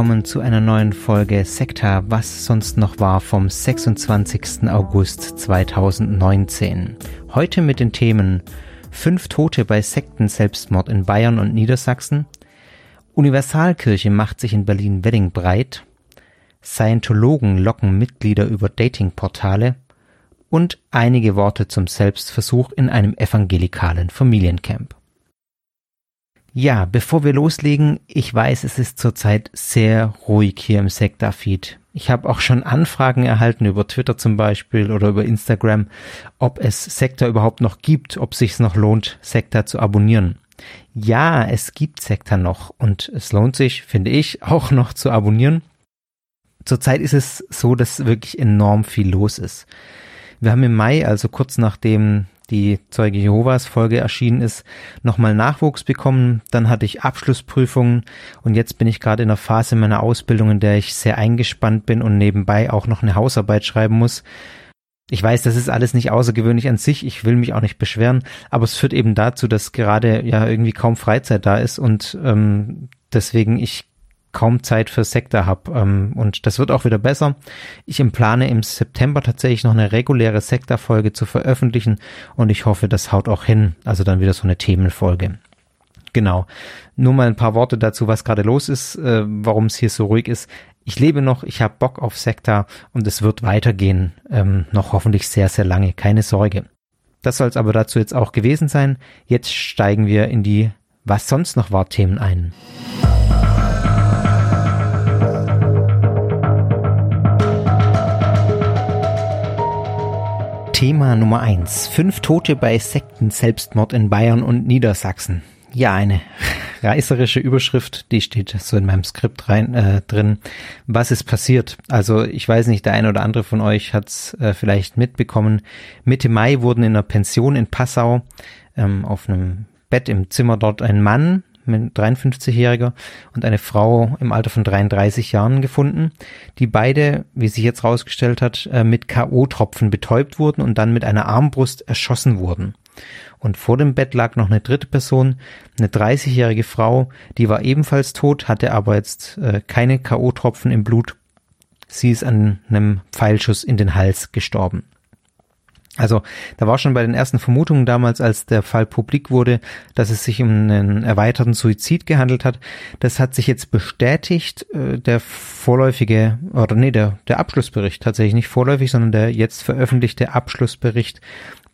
Willkommen zu einer neuen Folge Sekta, was sonst noch war vom 26. August 2019. Heute mit den Themen Fünf Tote bei Sekten-Selbstmord in Bayern und Niedersachsen, Universalkirche macht sich in Berlin-Wedding breit, Scientologen locken Mitglieder über Datingportale und einige Worte zum Selbstversuch in einem evangelikalen Familiencamp. Ja, bevor wir loslegen, ich weiß, es ist zurzeit sehr ruhig hier im Sekta-Feed. Ich habe auch schon Anfragen erhalten über Twitter zum Beispiel oder über Instagram, ob es Sekta überhaupt noch gibt, ob sich noch lohnt, Sekta zu abonnieren. Ja, es gibt Sekta noch und es lohnt sich, finde ich, auch noch zu abonnieren. Zurzeit ist es so, dass wirklich enorm viel los ist. Wir haben im Mai, also kurz nachdem die Zeuge Jehovas Folge erschienen ist, nochmal Nachwuchs bekommen. Dann hatte ich Abschlussprüfungen und jetzt bin ich gerade in einer Phase meiner Ausbildung, in der ich sehr eingespannt bin und nebenbei auch noch eine Hausarbeit schreiben muss. Ich weiß, das ist alles nicht außergewöhnlich an sich. Ich will mich auch nicht beschweren, aber es führt eben dazu, dass gerade ja irgendwie kaum Freizeit da ist und ähm, deswegen ich kaum Zeit für Sektor habe. Ähm, und das wird auch wieder besser. Ich plane im September tatsächlich noch eine reguläre Sektor-Folge zu veröffentlichen und ich hoffe, das haut auch hin. Also dann wieder so eine Themenfolge. Genau. Nur mal ein paar Worte dazu, was gerade los ist, äh, warum es hier so ruhig ist. Ich lebe noch, ich habe Bock auf Sektor und es wird weitergehen. Ähm, noch hoffentlich sehr, sehr lange. Keine Sorge. Das soll es aber dazu jetzt auch gewesen sein. Jetzt steigen wir in die Was sonst noch war Themen ein. Thema Nummer eins: Fünf Tote bei Sekten-Selbstmord in Bayern und Niedersachsen. Ja, eine reißerische Überschrift, die steht so in meinem Skript rein äh, drin. Was ist passiert? Also ich weiß nicht, der eine oder andere von euch hat es äh, vielleicht mitbekommen. Mitte Mai wurden in einer Pension in Passau ähm, auf einem Bett im Zimmer dort ein Mann mit 53-Jähriger und eine Frau im Alter von 33 Jahren gefunden, die beide, wie sich jetzt rausgestellt hat, äh, mit K.O.-Tropfen betäubt wurden und dann mit einer Armbrust erschossen wurden. Und vor dem Bett lag noch eine dritte Person, eine 30-jährige Frau, die war ebenfalls tot, hatte aber jetzt äh, keine K.O.-Tropfen im Blut. Sie ist an einem Pfeilschuss in den Hals gestorben. Also da war schon bei den ersten Vermutungen damals, als der Fall publik wurde, dass es sich um einen erweiterten Suizid gehandelt hat. Das hat sich jetzt bestätigt. Äh, der vorläufige, oder nee, der, der Abschlussbericht tatsächlich nicht vorläufig, sondern der jetzt veröffentlichte Abschlussbericht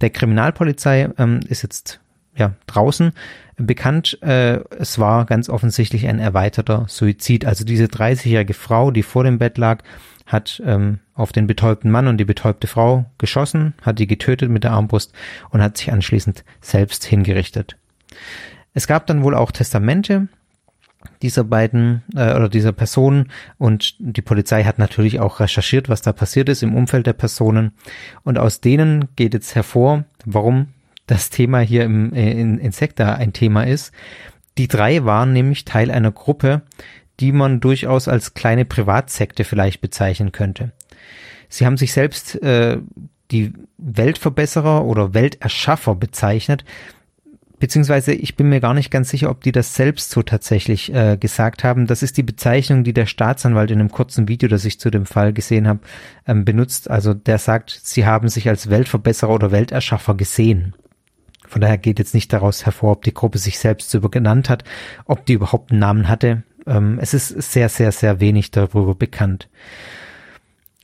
der Kriminalpolizei ähm, ist jetzt ja draußen bekannt. Äh, es war ganz offensichtlich ein erweiterter Suizid. Also diese 30-jährige Frau, die vor dem Bett lag, hat ähm, auf den betäubten Mann und die betäubte Frau geschossen, hat die getötet mit der Armbrust und hat sich anschließend selbst hingerichtet. Es gab dann wohl auch Testamente dieser beiden äh, oder dieser Personen und die Polizei hat natürlich auch recherchiert, was da passiert ist im Umfeld der Personen und aus denen geht jetzt hervor, warum das Thema hier im äh, in, in Sekta ein Thema ist. Die drei waren nämlich Teil einer Gruppe, die man durchaus als kleine Privatsekte vielleicht bezeichnen könnte. Sie haben sich selbst äh, die Weltverbesserer oder Welterschaffer bezeichnet, beziehungsweise ich bin mir gar nicht ganz sicher, ob die das selbst so tatsächlich äh, gesagt haben. Das ist die Bezeichnung, die der Staatsanwalt in einem kurzen Video, das ich zu dem Fall gesehen habe, ähm, benutzt. Also der sagt, sie haben sich als Weltverbesserer oder Welterschaffer gesehen. Von daher geht jetzt nicht daraus hervor, ob die Gruppe sich selbst so genannt hat, ob die überhaupt einen Namen hatte. Ähm, es ist sehr, sehr, sehr wenig darüber bekannt.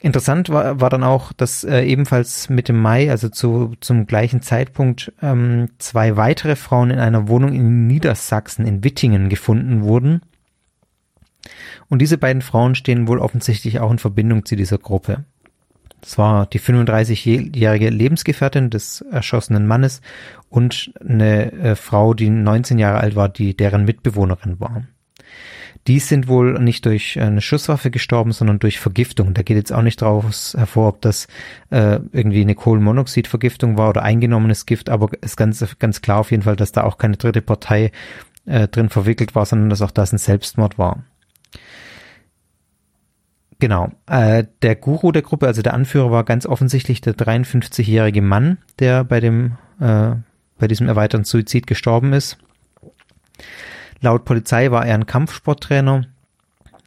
Interessant war, war dann auch, dass äh, ebenfalls Mitte Mai, also zu, zum gleichen Zeitpunkt, ähm, zwei weitere Frauen in einer Wohnung in Niedersachsen in Wittingen gefunden wurden. Und diese beiden Frauen stehen wohl offensichtlich auch in Verbindung zu dieser Gruppe. Das war die 35-jährige Lebensgefährtin des erschossenen Mannes und eine äh, Frau, die 19 Jahre alt war, die deren Mitbewohnerin war. Die sind wohl nicht durch eine Schusswaffe gestorben, sondern durch Vergiftung. Da geht jetzt auch nicht draus hervor, ob das äh, irgendwie eine Kohlenmonoxidvergiftung war oder eingenommenes Gift, aber es ist ganz, ganz klar auf jeden Fall, dass da auch keine dritte Partei äh, drin verwickelt war, sondern dass auch das ein Selbstmord war. Genau. Äh, der Guru der Gruppe, also der Anführer, war ganz offensichtlich der 53-jährige Mann, der bei dem äh, bei diesem erweiterten Suizid gestorben ist. Laut Polizei war er ein Kampfsporttrainer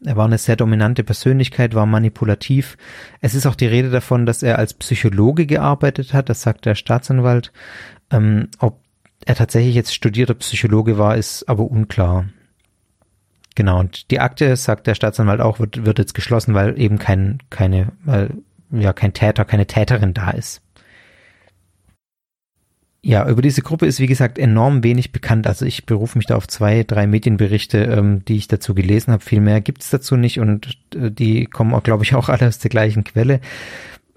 Er war eine sehr dominante Persönlichkeit, war manipulativ. Es ist auch die Rede davon, dass er als Psychologe gearbeitet hat, das sagt der Staatsanwalt. Ähm, ob er tatsächlich jetzt studierter Psychologe war, ist aber unklar. Genau, und die Akte, sagt der Staatsanwalt auch, wird, wird jetzt geschlossen, weil eben kein, keine, weil, ja, kein Täter, keine Täterin da ist. Ja, über diese Gruppe ist wie gesagt enorm wenig bekannt. Also ich berufe mich da auf zwei, drei Medienberichte, ähm, die ich dazu gelesen habe. Viel mehr gibt's dazu nicht und äh, die kommen auch, glaube ich, auch alle aus der gleichen Quelle.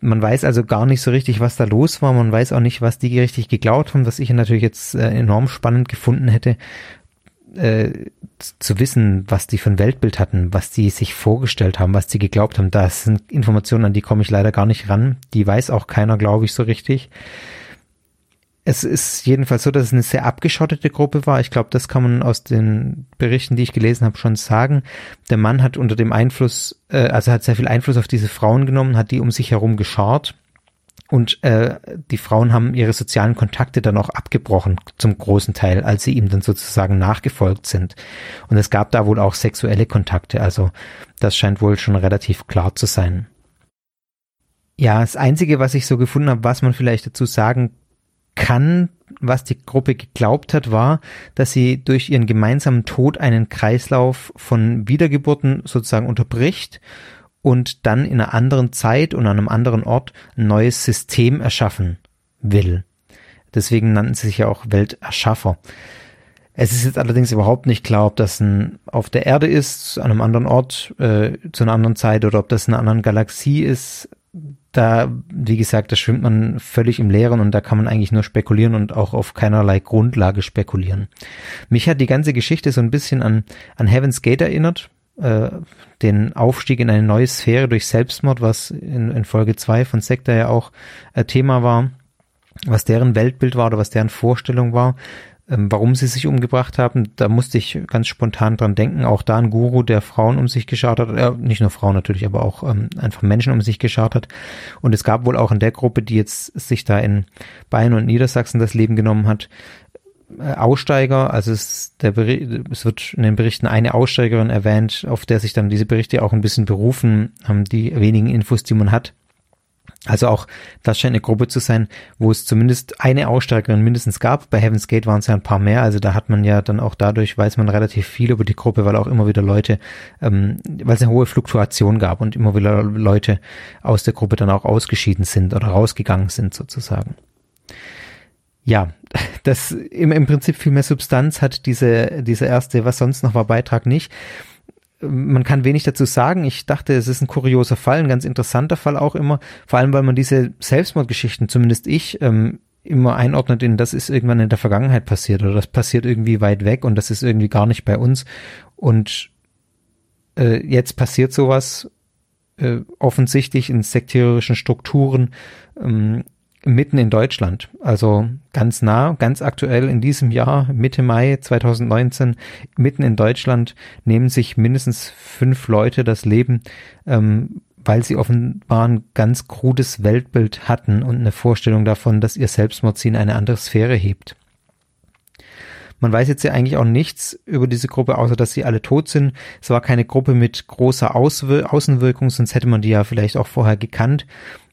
Man weiß also gar nicht so richtig, was da los war. Man weiß auch nicht, was die richtig geglaubt haben, was ich natürlich jetzt äh, enorm spannend gefunden hätte, äh, zu wissen, was die für ein Weltbild hatten, was die sich vorgestellt haben, was die geglaubt haben. Das sind Informationen, an die komme ich leider gar nicht ran. Die weiß auch keiner, glaube ich, so richtig. Es ist jedenfalls so, dass es eine sehr abgeschottete Gruppe war. Ich glaube, das kann man aus den Berichten, die ich gelesen habe, schon sagen. Der Mann hat unter dem Einfluss, äh, also hat sehr viel Einfluss auf diese Frauen genommen, hat die um sich herum geschart. Und äh, die Frauen haben ihre sozialen Kontakte dann auch abgebrochen, zum großen Teil, als sie ihm dann sozusagen nachgefolgt sind. Und es gab da wohl auch sexuelle Kontakte. Also das scheint wohl schon relativ klar zu sein. Ja, das Einzige, was ich so gefunden habe, was man vielleicht dazu sagen kann, was die Gruppe geglaubt hat, war, dass sie durch ihren gemeinsamen Tod einen Kreislauf von Wiedergeburten sozusagen unterbricht und dann in einer anderen Zeit und an einem anderen Ort ein neues System erschaffen will. Deswegen nannten sie sich ja auch Welterschaffer. Es ist jetzt allerdings überhaupt nicht klar, ob das ein, auf der Erde ist, an einem anderen Ort, äh, zu einer anderen Zeit oder ob das in einer anderen Galaxie ist da, wie gesagt, da schwimmt man völlig im Leeren und da kann man eigentlich nur spekulieren und auch auf keinerlei Grundlage spekulieren. Mich hat die ganze Geschichte so ein bisschen an, an Heaven's Gate erinnert, äh, den Aufstieg in eine neue Sphäre durch Selbstmord, was in, in Folge zwei von Sekta ja auch äh, Thema war, was deren Weltbild war oder was deren Vorstellung war. Ähm, warum sie sich umgebracht haben, da musste ich ganz spontan dran denken. Auch da ein Guru, der Frauen um sich geschaut hat, äh, nicht nur Frauen natürlich, aber auch ähm, einfach Menschen um sich geschaut hat. Und es gab wohl auch in der Gruppe, die jetzt sich da in Bayern und Niedersachsen das Leben genommen hat, äh, Aussteiger, also es, der es wird in den Berichten eine Aussteigerin erwähnt, auf der sich dann diese Berichte auch ein bisschen berufen, haben die wenigen Infos, die man hat. Also auch das scheint eine Gruppe zu sein, wo es zumindest eine Aussteigerin mindestens gab. Bei Heaven's Gate waren es ja ein paar mehr. Also da hat man ja dann auch dadurch, weiß man relativ viel über die Gruppe, weil auch immer wieder Leute, ähm, weil es eine hohe Fluktuation gab und immer wieder Leute aus der Gruppe dann auch ausgeschieden sind oder rausgegangen sind sozusagen. Ja, das im, im Prinzip viel mehr Substanz hat diese, diese erste, was sonst noch war, Beitrag nicht man kann wenig dazu sagen. Ich dachte, es ist ein kurioser Fall, ein ganz interessanter Fall auch immer, vor allem weil man diese Selbstmordgeschichten, zumindest ich, ähm, immer einordnet in, das ist irgendwann in der Vergangenheit passiert oder das passiert irgendwie weit weg und das ist irgendwie gar nicht bei uns. Und äh, jetzt passiert sowas äh, offensichtlich in sektierischen Strukturen. Ähm, mitten in Deutschland, also ganz nah, ganz aktuell in diesem Jahr, Mitte Mai 2019, mitten in Deutschland nehmen sich mindestens fünf Leute das Leben, ähm, weil sie offenbar ein ganz krudes Weltbild hatten und eine Vorstellung davon, dass ihr Selbstmord sie in eine andere Sphäre hebt. Man weiß jetzt ja eigentlich auch nichts über diese Gruppe, außer dass sie alle tot sind. Es war keine Gruppe mit großer Auswir Außenwirkung, sonst hätte man die ja vielleicht auch vorher gekannt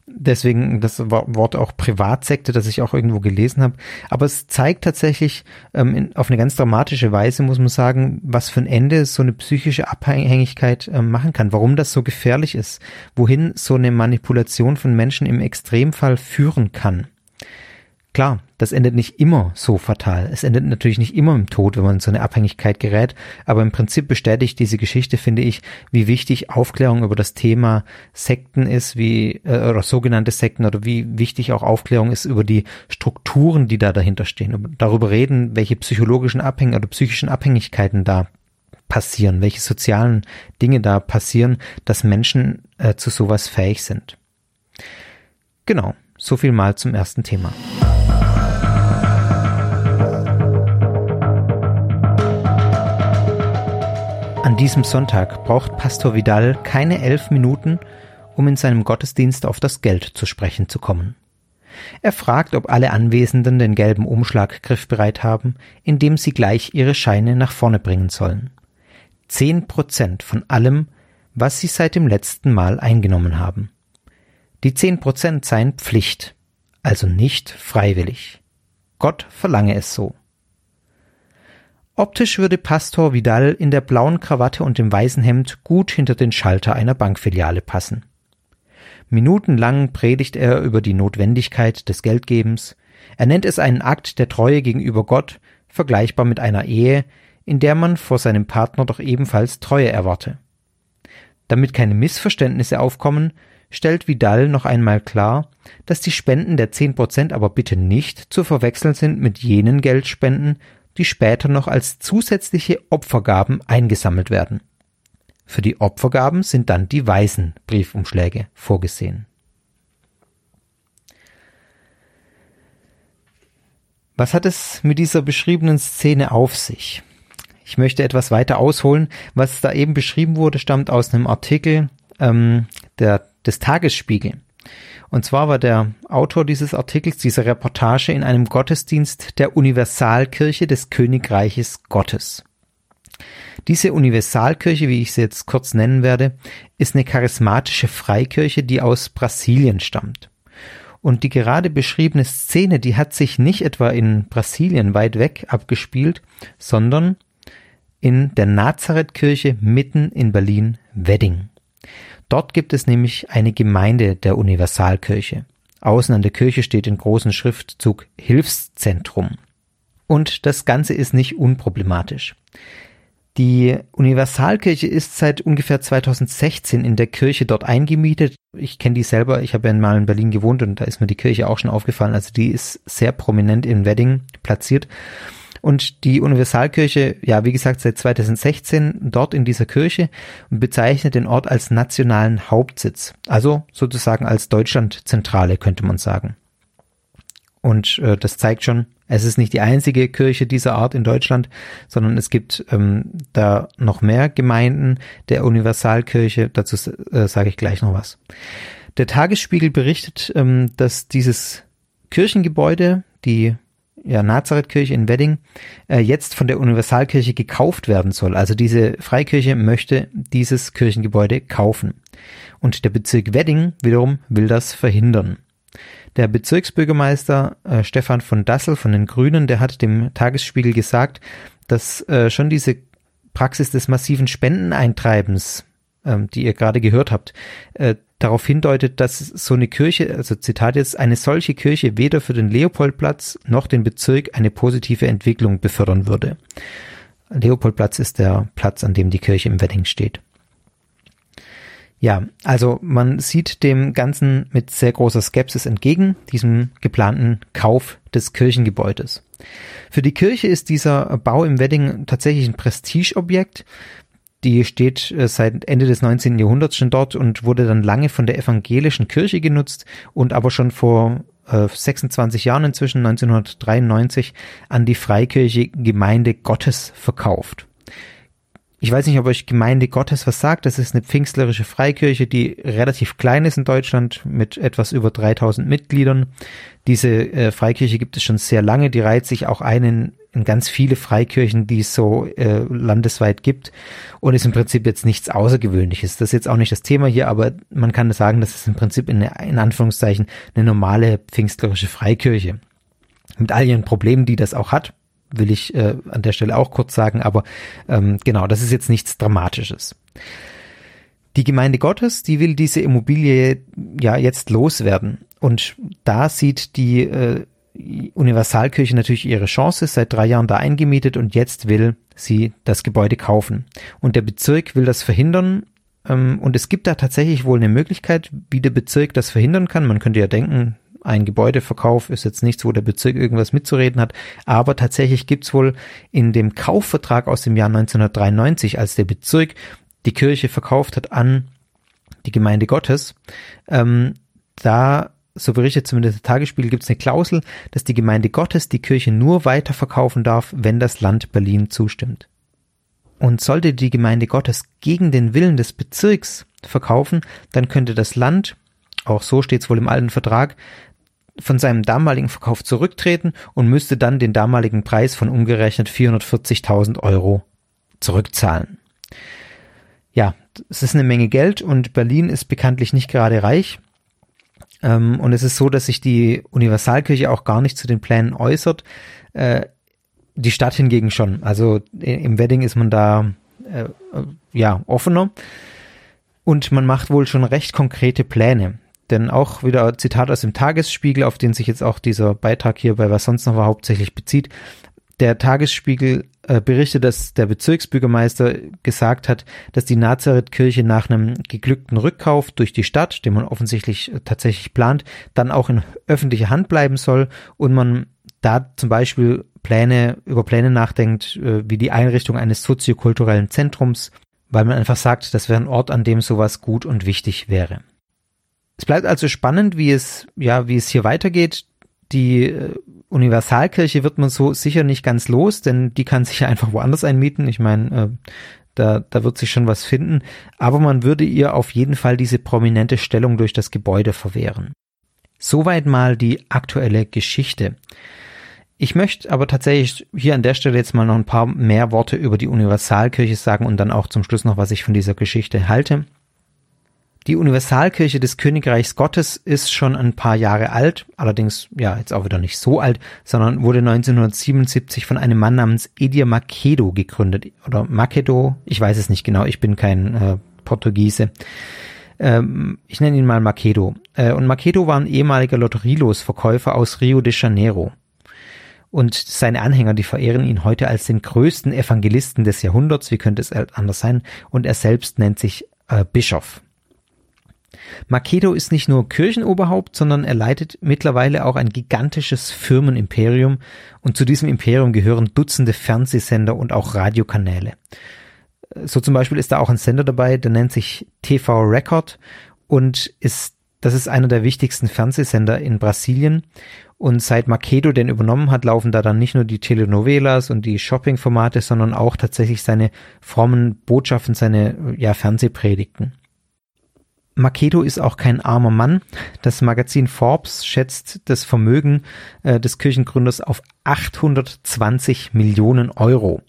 deswegen das Wort auch Privatsekte, das ich auch irgendwo gelesen habe. Aber es zeigt tatsächlich ähm, in, auf eine ganz dramatische Weise, muss man sagen, was für ein Ende so eine psychische Abhängigkeit ähm, machen kann, warum das so gefährlich ist, wohin so eine Manipulation von Menschen im Extremfall führen kann. Klar, das endet nicht immer so fatal. Es endet natürlich nicht immer im Tod, wenn man in so eine Abhängigkeit gerät. Aber im Prinzip bestätigt diese Geschichte, finde ich, wie wichtig Aufklärung über das Thema Sekten ist, wie, äh, oder sogenannte Sekten, oder wie wichtig auch Aufklärung ist über die Strukturen, die da dahinter stehen. Darüber reden, welche psychologischen Abhängen oder psychischen Abhängigkeiten da passieren, welche sozialen Dinge da passieren, dass Menschen äh, zu sowas fähig sind. Genau, so viel mal zum ersten Thema. An diesem Sonntag braucht Pastor Vidal keine elf Minuten, um in seinem Gottesdienst auf das Geld zu sprechen zu kommen. Er fragt, ob alle Anwesenden den gelben Umschlag griffbereit haben, indem sie gleich ihre Scheine nach vorne bringen sollen. Zehn Prozent von allem was sie seit dem letzten Mal eingenommen haben. Die zehn Prozent seien Pflicht, also nicht freiwillig. Gott verlange es so. Optisch würde Pastor Vidal in der blauen Krawatte und dem weißen Hemd gut hinter den Schalter einer Bankfiliale passen. Minutenlang predigt er über die Notwendigkeit des Geldgebens. Er nennt es einen Akt der Treue gegenüber Gott, vergleichbar mit einer Ehe, in der man vor seinem Partner doch ebenfalls Treue erwarte. Damit keine Missverständnisse aufkommen, stellt Vidal noch einmal klar, dass die Spenden der 10% aber bitte nicht zu verwechseln sind mit jenen Geldspenden, die später noch als zusätzliche Opfergaben eingesammelt werden. Für die Opfergaben sind dann die weißen Briefumschläge vorgesehen. Was hat es mit dieser beschriebenen Szene auf sich? Ich möchte etwas weiter ausholen. Was da eben beschrieben wurde, stammt aus einem Artikel ähm, der, des Tagesspiegel. Und zwar war der Autor dieses Artikels, dieser Reportage in einem Gottesdienst der Universalkirche des Königreiches Gottes. Diese Universalkirche, wie ich sie jetzt kurz nennen werde, ist eine charismatische Freikirche, die aus Brasilien stammt. Und die gerade beschriebene Szene, die hat sich nicht etwa in Brasilien weit weg abgespielt, sondern in der Nazarethkirche mitten in Berlin-Wedding. Dort gibt es nämlich eine Gemeinde der Universalkirche. Außen an der Kirche steht in großen Schriftzug Hilfszentrum. Und das Ganze ist nicht unproblematisch. Die Universalkirche ist seit ungefähr 2016 in der Kirche dort eingemietet. Ich kenne die selber, ich habe ja mal in Berlin gewohnt und da ist mir die Kirche auch schon aufgefallen. Also die ist sehr prominent in Wedding platziert. Und die Universalkirche, ja, wie gesagt, seit 2016 dort in dieser Kirche und bezeichnet den Ort als nationalen Hauptsitz. Also sozusagen als Deutschlandzentrale, könnte man sagen. Und äh, das zeigt schon, es ist nicht die einzige Kirche dieser Art in Deutschland, sondern es gibt ähm, da noch mehr Gemeinden der Universalkirche. Dazu äh, sage ich gleich noch was. Der Tagesspiegel berichtet, ähm, dass dieses Kirchengebäude, die ja, Nazarethkirche in Wedding äh, jetzt von der Universalkirche gekauft werden soll. Also diese Freikirche möchte dieses Kirchengebäude kaufen. Und der Bezirk Wedding wiederum will das verhindern. Der Bezirksbürgermeister äh, Stefan von Dassel von den Grünen, der hat dem Tagesspiegel gesagt, dass äh, schon diese Praxis des massiven Spendeneintreibens, ähm, die ihr gerade gehört habt, äh, darauf hindeutet, dass so eine Kirche, also Zitat jetzt, eine solche Kirche weder für den Leopoldplatz noch den Bezirk eine positive Entwicklung befördern würde. Leopoldplatz ist der Platz, an dem die Kirche im Wedding steht. Ja, also man sieht dem Ganzen mit sehr großer Skepsis entgegen, diesem geplanten Kauf des Kirchengebäudes. Für die Kirche ist dieser Bau im Wedding tatsächlich ein Prestigeobjekt, die steht äh, seit Ende des 19. Jahrhunderts schon dort und wurde dann lange von der evangelischen Kirche genutzt und aber schon vor 26 äh, Jahren inzwischen 1993 an die Freikirche Gemeinde Gottes verkauft. Ich weiß nicht, ob euch Gemeinde Gottes was sagt. Das ist eine pfingstlerische Freikirche, die relativ klein ist in Deutschland mit etwas über 3000 Mitgliedern. Diese äh, Freikirche gibt es schon sehr lange. Die reiht sich auch ein in, ganz viele Freikirchen, die es so äh, landesweit gibt und ist im Prinzip jetzt nichts Außergewöhnliches. Das ist jetzt auch nicht das Thema hier, aber man kann sagen, das ist im Prinzip in, in Anführungszeichen eine normale pfingstlerische Freikirche. Mit all ihren Problemen, die das auch hat will ich äh, an der Stelle auch kurz sagen, aber ähm, genau, das ist jetzt nichts Dramatisches. Die Gemeinde Gottes, die will diese Immobilie ja jetzt loswerden. Und da sieht die äh, Universalkirche natürlich ihre Chance, seit drei Jahren da eingemietet und jetzt will sie das Gebäude kaufen. Und der Bezirk will das verhindern. Ähm, und es gibt da tatsächlich wohl eine Möglichkeit, wie der Bezirk das verhindern kann. Man könnte ja denken, ein Gebäudeverkauf ist jetzt nichts, wo der Bezirk irgendwas mitzureden hat, aber tatsächlich gibt's wohl in dem Kaufvertrag aus dem Jahr 1993, als der Bezirk die Kirche verkauft hat an die Gemeinde Gottes, ähm, da so berichtet zumindest der Tagesspiegel, gibt es eine Klausel, dass die Gemeinde Gottes die Kirche nur weiterverkaufen darf, wenn das Land Berlin zustimmt. Und sollte die Gemeinde Gottes gegen den Willen des Bezirks verkaufen, dann könnte das Land, auch so steht es wohl im alten Vertrag, von seinem damaligen Verkauf zurücktreten und müsste dann den damaligen Preis von umgerechnet 440.000 Euro zurückzahlen. Ja, es ist eine Menge Geld und Berlin ist bekanntlich nicht gerade reich. Ähm, und es ist so, dass sich die Universalkirche auch gar nicht zu den Plänen äußert. Äh, die Stadt hingegen schon. Also im Wedding ist man da äh, ja offener und man macht wohl schon recht konkrete Pläne. Denn auch wieder Zitat aus dem Tagesspiegel, auf den sich jetzt auch dieser Beitrag hier bei was sonst noch war hauptsächlich bezieht. Der Tagesspiegel äh, berichtet, dass der Bezirksbürgermeister gesagt hat, dass die Nazareth-Kirche nach einem geglückten Rückkauf durch die Stadt, den man offensichtlich äh, tatsächlich plant, dann auch in öffentlicher Hand bleiben soll und man da zum Beispiel Pläne, über Pläne nachdenkt, äh, wie die Einrichtung eines soziokulturellen Zentrums, weil man einfach sagt, das wäre ein Ort, an dem sowas gut und wichtig wäre. Es bleibt also spannend, wie es, ja, wie es hier weitergeht. Die Universalkirche wird man so sicher nicht ganz los, denn die kann sich ja einfach woanders einmieten. Ich meine, äh, da, da wird sich schon was finden. Aber man würde ihr auf jeden Fall diese prominente Stellung durch das Gebäude verwehren. Soweit mal die aktuelle Geschichte. Ich möchte aber tatsächlich hier an der Stelle jetzt mal noch ein paar mehr Worte über die Universalkirche sagen und dann auch zum Schluss noch, was ich von dieser Geschichte halte. Die Universalkirche des Königreichs Gottes ist schon ein paar Jahre alt, allerdings ja jetzt auch wieder nicht so alt, sondern wurde 1977 von einem Mann namens Edir Macedo gegründet oder Macedo, ich weiß es nicht genau, ich bin kein äh, Portugiese. Ähm, ich nenne ihn mal Macedo. Äh, und Macedo war ein ehemaliger Lotterielosverkäufer aus Rio de Janeiro. Und seine Anhänger, die verehren ihn heute als den größten Evangelisten des Jahrhunderts, wie könnte es anders sein? Und er selbst nennt sich äh, Bischof. Makedo ist nicht nur Kirchenoberhaupt, sondern er leitet mittlerweile auch ein gigantisches Firmenimperium und zu diesem Imperium gehören Dutzende Fernsehsender und auch Radiokanäle. So zum Beispiel ist da auch ein Sender dabei, der nennt sich TV Record und ist das ist einer der wichtigsten Fernsehsender in Brasilien. Und seit Makedo den übernommen hat, laufen da dann nicht nur die Telenovelas und die Shopping-Formate, sondern auch tatsächlich seine frommen Botschaften, seine ja, Fernsehpredigten. Makedo ist auch kein armer Mann. Das Magazin Forbes schätzt das Vermögen äh, des Kirchengründers auf 820 Millionen Euro.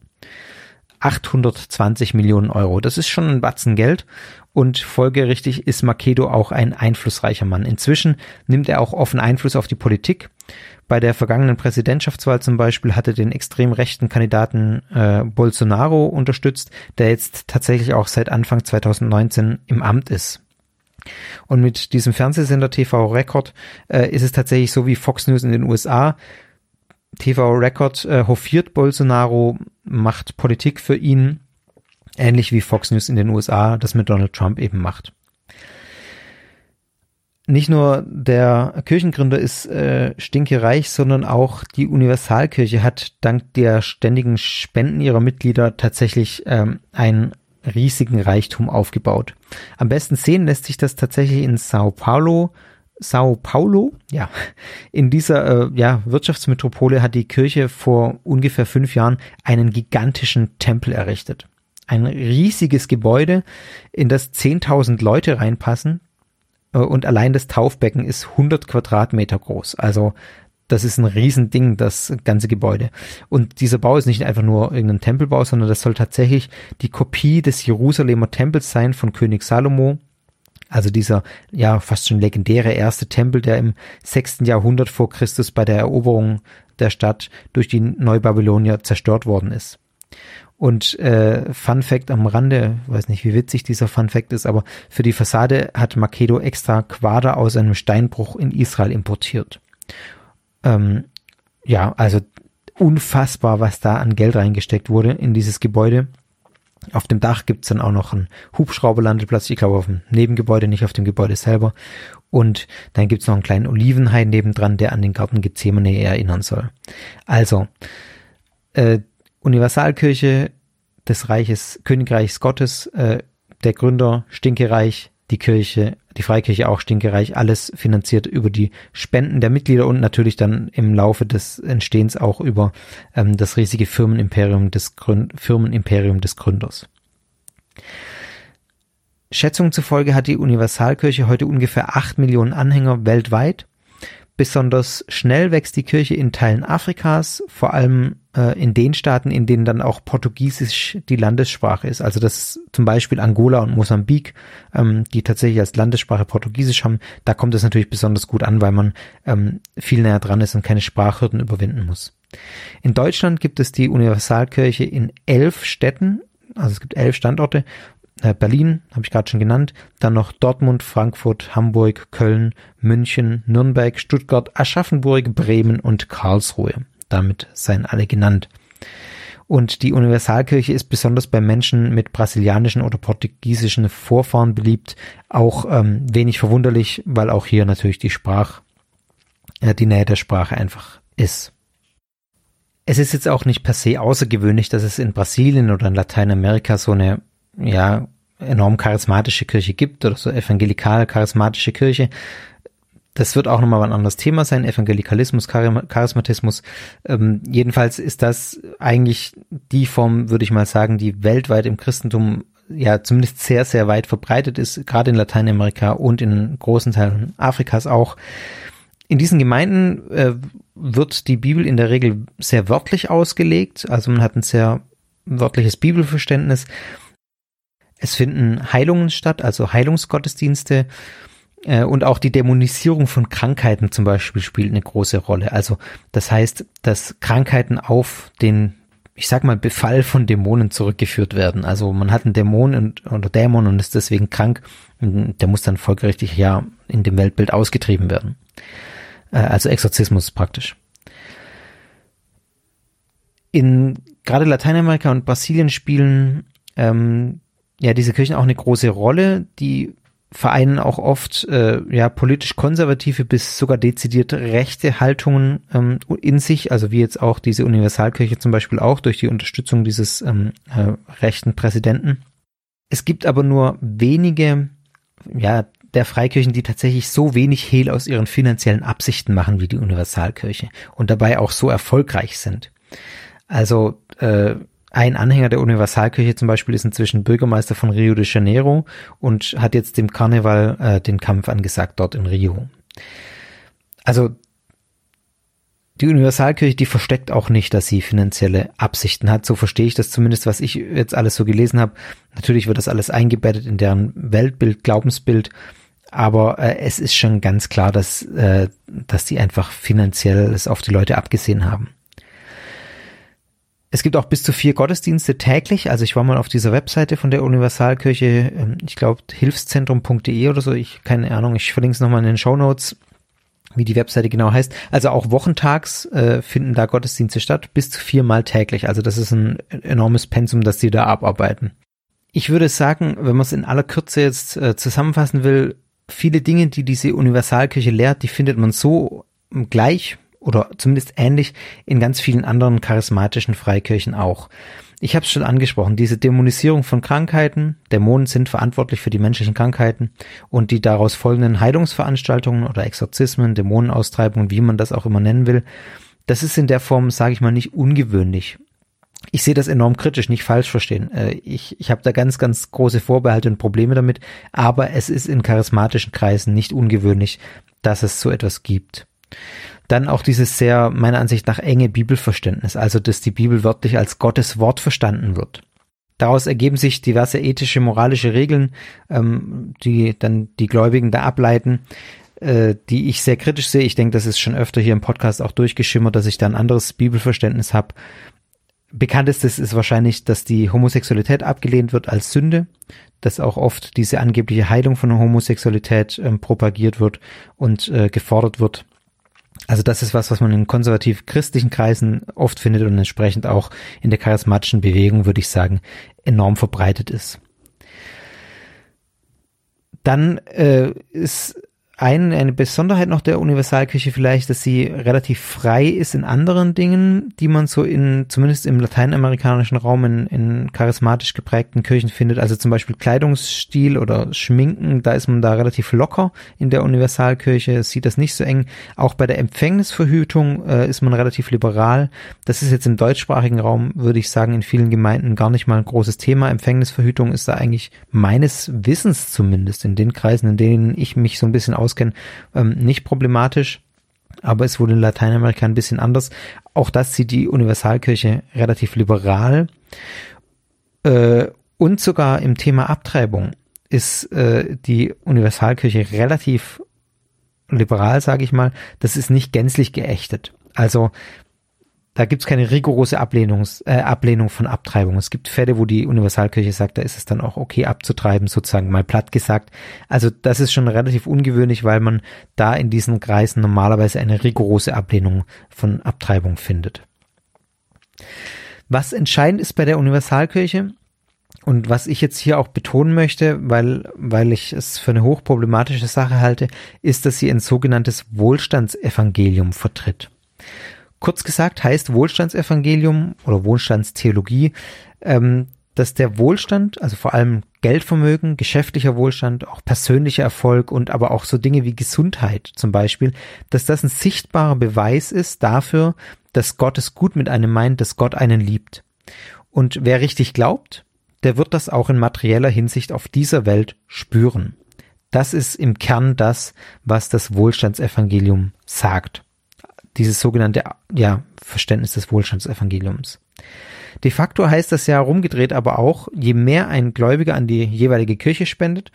820 Millionen Euro. Das ist schon ein Batzen Geld und folgerichtig ist Makedo auch ein einflussreicher Mann. Inzwischen nimmt er auch offen Einfluss auf die Politik. Bei der vergangenen Präsidentschaftswahl zum Beispiel hatte den extrem rechten Kandidaten äh, Bolsonaro unterstützt, der jetzt tatsächlich auch seit Anfang 2019 im Amt ist. Und mit diesem Fernsehsender TV Record äh, ist es tatsächlich so wie Fox News in den USA. TV Record äh, hofiert Bolsonaro, macht Politik für ihn, ähnlich wie Fox News in den USA das mit Donald Trump eben macht. Nicht nur der Kirchengründer ist äh, stinkereich, sondern auch die Universalkirche hat dank der ständigen Spenden ihrer Mitglieder tatsächlich ähm, ein riesigen Reichtum aufgebaut. Am besten sehen lässt sich das tatsächlich in Sao Paulo. Sao Paulo, ja, in dieser äh, ja, Wirtschaftsmetropole hat die Kirche vor ungefähr fünf Jahren einen gigantischen Tempel errichtet. Ein riesiges Gebäude, in das 10.000 Leute reinpassen, äh, und allein das Taufbecken ist 100 Quadratmeter groß. Also das ist ein Riesending, das ganze Gebäude. Und dieser Bau ist nicht einfach nur irgendein Tempelbau, sondern das soll tatsächlich die Kopie des Jerusalemer Tempels sein von König Salomo. Also dieser, ja, fast schon legendäre erste Tempel, der im sechsten Jahrhundert vor Christus bei der Eroberung der Stadt durch die Neubabylonier zerstört worden ist. Und äh, Fun Fact am Rande, weiß nicht, wie witzig dieser Fun Fact ist, aber für die Fassade hat Makedo extra Quader aus einem Steinbruch in Israel importiert. Ähm, ja, also unfassbar, was da an Geld reingesteckt wurde in dieses Gebäude. Auf dem Dach gibt's dann auch noch einen Hubschrauberlandeplatz, ich glaube auf dem Nebengebäude, nicht auf dem Gebäude selber. Und dann gibt's noch einen kleinen Olivenhain nebendran, der an den Garten Gethsemane erinnern soll. Also, äh, Universalkirche des Reiches, Königreichs Gottes, äh, der Gründer Stinkereich, die Kirche, die Freikirche auch stinkereich, alles finanziert über die Spenden der Mitglieder und natürlich dann im Laufe des Entstehens auch über ähm, das riesige Firmenimperium des, Gründ Firmenimperium des Gründers. Schätzungen zufolge hat die Universalkirche heute ungefähr acht Millionen Anhänger weltweit. Besonders schnell wächst die Kirche in Teilen Afrikas, vor allem äh, in den Staaten, in denen dann auch Portugiesisch die Landessprache ist. Also das zum Beispiel Angola und Mosambik, ähm, die tatsächlich als Landessprache Portugiesisch haben. Da kommt es natürlich besonders gut an, weil man ähm, viel näher dran ist und keine Sprachhürden überwinden muss. In Deutschland gibt es die Universalkirche in elf Städten, also es gibt elf Standorte Berlin, habe ich gerade schon genannt, dann noch Dortmund, Frankfurt, Hamburg, Köln, München, Nürnberg, Stuttgart, Aschaffenburg, Bremen und Karlsruhe. Damit seien alle genannt. Und die Universalkirche ist besonders bei Menschen mit brasilianischen oder portugiesischen Vorfahren beliebt. Auch ähm, wenig verwunderlich, weil auch hier natürlich die Sprach, äh, die Nähe der Sprache einfach ist. Es ist jetzt auch nicht per se außergewöhnlich, dass es in Brasilien oder in Lateinamerika so eine ja, enorm charismatische Kirche gibt oder so evangelikal charismatische Kirche. Das wird auch nochmal ein anderes Thema sein, Evangelikalismus, Charismatismus. Ähm, jedenfalls ist das eigentlich die Form, würde ich mal sagen, die weltweit im Christentum ja zumindest sehr, sehr weit verbreitet ist, gerade in Lateinamerika und in großen Teilen Afrikas auch. In diesen Gemeinden äh, wird die Bibel in der Regel sehr wörtlich ausgelegt, also man hat ein sehr wörtliches Bibelverständnis es finden Heilungen statt, also Heilungsgottesdienste. Äh, und auch die Dämonisierung von Krankheiten zum Beispiel spielt eine große Rolle. Also das heißt, dass Krankheiten auf den, ich sag mal, Befall von Dämonen zurückgeführt werden. Also man hat einen Dämon und, oder Dämon und ist deswegen krank. Und der muss dann folgerichtig ja in dem Weltbild ausgetrieben werden. Äh, also Exorzismus praktisch. In gerade Lateinamerika und Brasilien spielen ähm, ja diese Kirchen auch eine große Rolle. Die vereinen auch oft äh, ja politisch konservative bis sogar dezidiert rechte Haltungen ähm, in sich, also wie jetzt auch diese Universalkirche zum Beispiel auch durch die Unterstützung dieses ähm, äh, rechten Präsidenten. Es gibt aber nur wenige ja der Freikirchen, die tatsächlich so wenig Hehl aus ihren finanziellen Absichten machen wie die Universalkirche und dabei auch so erfolgreich sind. Also äh, ein Anhänger der Universalkirche zum Beispiel ist inzwischen Bürgermeister von Rio de Janeiro und hat jetzt dem Karneval äh, den Kampf angesagt dort in Rio. Also die Universalkirche, die versteckt auch nicht, dass sie finanzielle Absichten hat. So verstehe ich das zumindest, was ich jetzt alles so gelesen habe. Natürlich wird das alles eingebettet in deren Weltbild, Glaubensbild, aber äh, es ist schon ganz klar, dass, äh, dass die einfach finanziell es auf die Leute abgesehen haben. Es gibt auch bis zu vier Gottesdienste täglich. Also ich war mal auf dieser Webseite von der Universalkirche, ähm, ich glaube hilfszentrum.de oder so, ich keine Ahnung, ich verlinke es nochmal in den Show Notes, wie die Webseite genau heißt. Also auch wochentags äh, finden da Gottesdienste statt, bis zu viermal täglich. Also das ist ein enormes Pensum, das die da abarbeiten. Ich würde sagen, wenn man es in aller Kürze jetzt äh, zusammenfassen will, viele Dinge, die diese Universalkirche lehrt, die findet man so gleich oder zumindest ähnlich in ganz vielen anderen charismatischen Freikirchen auch. Ich habe es schon angesprochen, diese Dämonisierung von Krankheiten, Dämonen sind verantwortlich für die menschlichen Krankheiten und die daraus folgenden Heilungsveranstaltungen oder Exorzismen, Dämonenaustreibungen, wie man das auch immer nennen will, das ist in der Form, sage ich mal, nicht ungewöhnlich. Ich sehe das enorm kritisch, nicht falsch verstehen. Äh, ich, ich habe da ganz, ganz große Vorbehalte und Probleme damit, aber es ist in charismatischen Kreisen nicht ungewöhnlich, dass es so etwas gibt. Dann auch dieses sehr, meiner Ansicht nach, enge Bibelverständnis, also dass die Bibel wörtlich als Gottes Wort verstanden wird. Daraus ergeben sich diverse ethische, moralische Regeln, ähm, die dann die Gläubigen da ableiten, äh, die ich sehr kritisch sehe. Ich denke, das ist schon öfter hier im Podcast auch durchgeschimmert, dass ich da ein anderes Bibelverständnis habe. Bekanntestes ist wahrscheinlich, dass die Homosexualität abgelehnt wird als Sünde, dass auch oft diese angebliche Heilung von der Homosexualität ähm, propagiert wird und äh, gefordert wird. Also das ist was, was man in konservativ-christlichen Kreisen oft findet und entsprechend auch in der charismatischen Bewegung, würde ich sagen, enorm verbreitet ist. Dann äh, ist ein, eine Besonderheit noch der Universalkirche vielleicht, dass sie relativ frei ist in anderen Dingen, die man so in, zumindest im lateinamerikanischen Raum in, in charismatisch geprägten Kirchen findet. Also zum Beispiel Kleidungsstil oder Schminken, da ist man da relativ locker in der Universalkirche, sieht das nicht so eng. Auch bei der Empfängnisverhütung äh, ist man relativ liberal. Das ist jetzt im deutschsprachigen Raum, würde ich sagen, in vielen Gemeinden gar nicht mal ein großes Thema. Empfängnisverhütung ist da eigentlich meines Wissens zumindest in den Kreisen, in denen ich mich so ein bisschen auskenne, ähm, nicht problematisch. aber es wurde in Lateinamerika ein bisschen anders. Auch das sieht die Universalkirche relativ liberal. Äh, und sogar im Thema Abtreibung ist äh, die Universalkirche relativ liberal, sage ich mal. Das ist nicht gänzlich geächtet. Also da gibt es keine rigorose Ablehnungs, äh, Ablehnung von Abtreibung. Es gibt Fälle, wo die Universalkirche sagt, da ist es dann auch okay abzutreiben, sozusagen mal platt gesagt. Also das ist schon relativ ungewöhnlich, weil man da in diesen Kreisen normalerweise eine rigorose Ablehnung von Abtreibung findet. Was entscheidend ist bei der Universalkirche und was ich jetzt hier auch betonen möchte, weil, weil ich es für eine hochproblematische Sache halte, ist, dass sie ein sogenanntes Wohlstandsevangelium vertritt. Kurz gesagt heißt Wohlstandsevangelium oder Wohlstandstheologie, ähm, dass der Wohlstand, also vor allem Geldvermögen, geschäftlicher Wohlstand, auch persönlicher Erfolg und aber auch so Dinge wie Gesundheit zum Beispiel, dass das ein sichtbarer Beweis ist dafür, dass Gott es gut mit einem meint, dass Gott einen liebt. Und wer richtig glaubt, der wird das auch in materieller Hinsicht auf dieser Welt spüren. Das ist im Kern das, was das Wohlstandsevangelium sagt dieses sogenannte ja, Verständnis des Wohlstandsevangeliums. De facto heißt das ja rumgedreht aber auch, je mehr ein Gläubiger an die jeweilige Kirche spendet,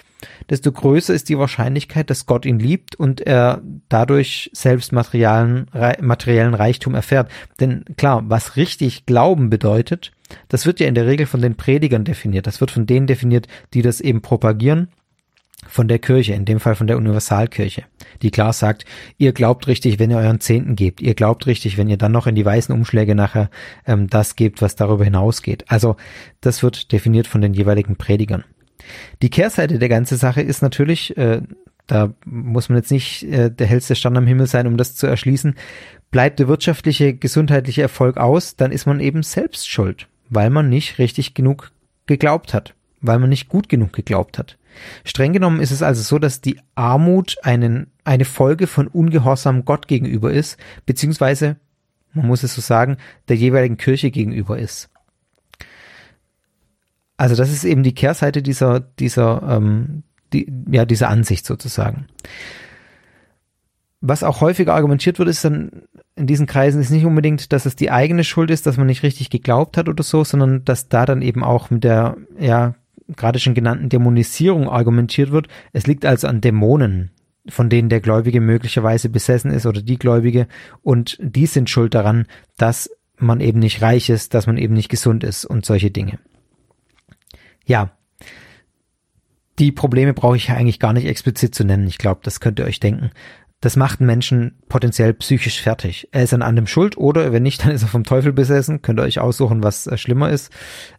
desto größer ist die Wahrscheinlichkeit, dass Gott ihn liebt und er dadurch selbst materiellen, materiellen Reichtum erfährt. Denn klar, was richtig Glauben bedeutet, das wird ja in der Regel von den Predigern definiert. Das wird von denen definiert, die das eben propagieren von der Kirche, in dem Fall von der Universalkirche, die klar sagt, ihr glaubt richtig, wenn ihr euren Zehnten gebt, ihr glaubt richtig, wenn ihr dann noch in die weißen Umschläge nachher ähm, das gebt, was darüber hinausgeht. Also das wird definiert von den jeweiligen Predigern. Die Kehrseite der ganzen Sache ist natürlich, äh, da muss man jetzt nicht äh, der hellste Stand am Himmel sein, um das zu erschließen, bleibt der wirtschaftliche, gesundheitliche Erfolg aus, dann ist man eben selbst schuld, weil man nicht richtig genug geglaubt hat, weil man nicht gut genug geglaubt hat. Streng genommen ist es also so, dass die Armut einen, eine Folge von Ungehorsam Gott gegenüber ist, beziehungsweise, man muss es so sagen, der jeweiligen Kirche gegenüber ist. Also das ist eben die Kehrseite dieser, dieser, ähm, die, ja, dieser Ansicht sozusagen. Was auch häufiger argumentiert wird, ist dann in diesen Kreisen ist nicht unbedingt, dass es die eigene Schuld ist, dass man nicht richtig geglaubt hat oder so, sondern dass da dann eben auch mit der, ja, gerade schon genannten Dämonisierung argumentiert wird. Es liegt also an Dämonen, von denen der Gläubige möglicherweise besessen ist oder die Gläubige und die sind schuld daran, dass man eben nicht reich ist, dass man eben nicht gesund ist und solche Dinge. Ja, die Probleme brauche ich eigentlich gar nicht explizit zu nennen. Ich glaube, das könnt ihr euch denken. Das macht einen Menschen potenziell psychisch fertig. Er ist an einem schuld oder wenn nicht, dann ist er vom Teufel besessen. Könnt ihr euch aussuchen, was äh, schlimmer ist.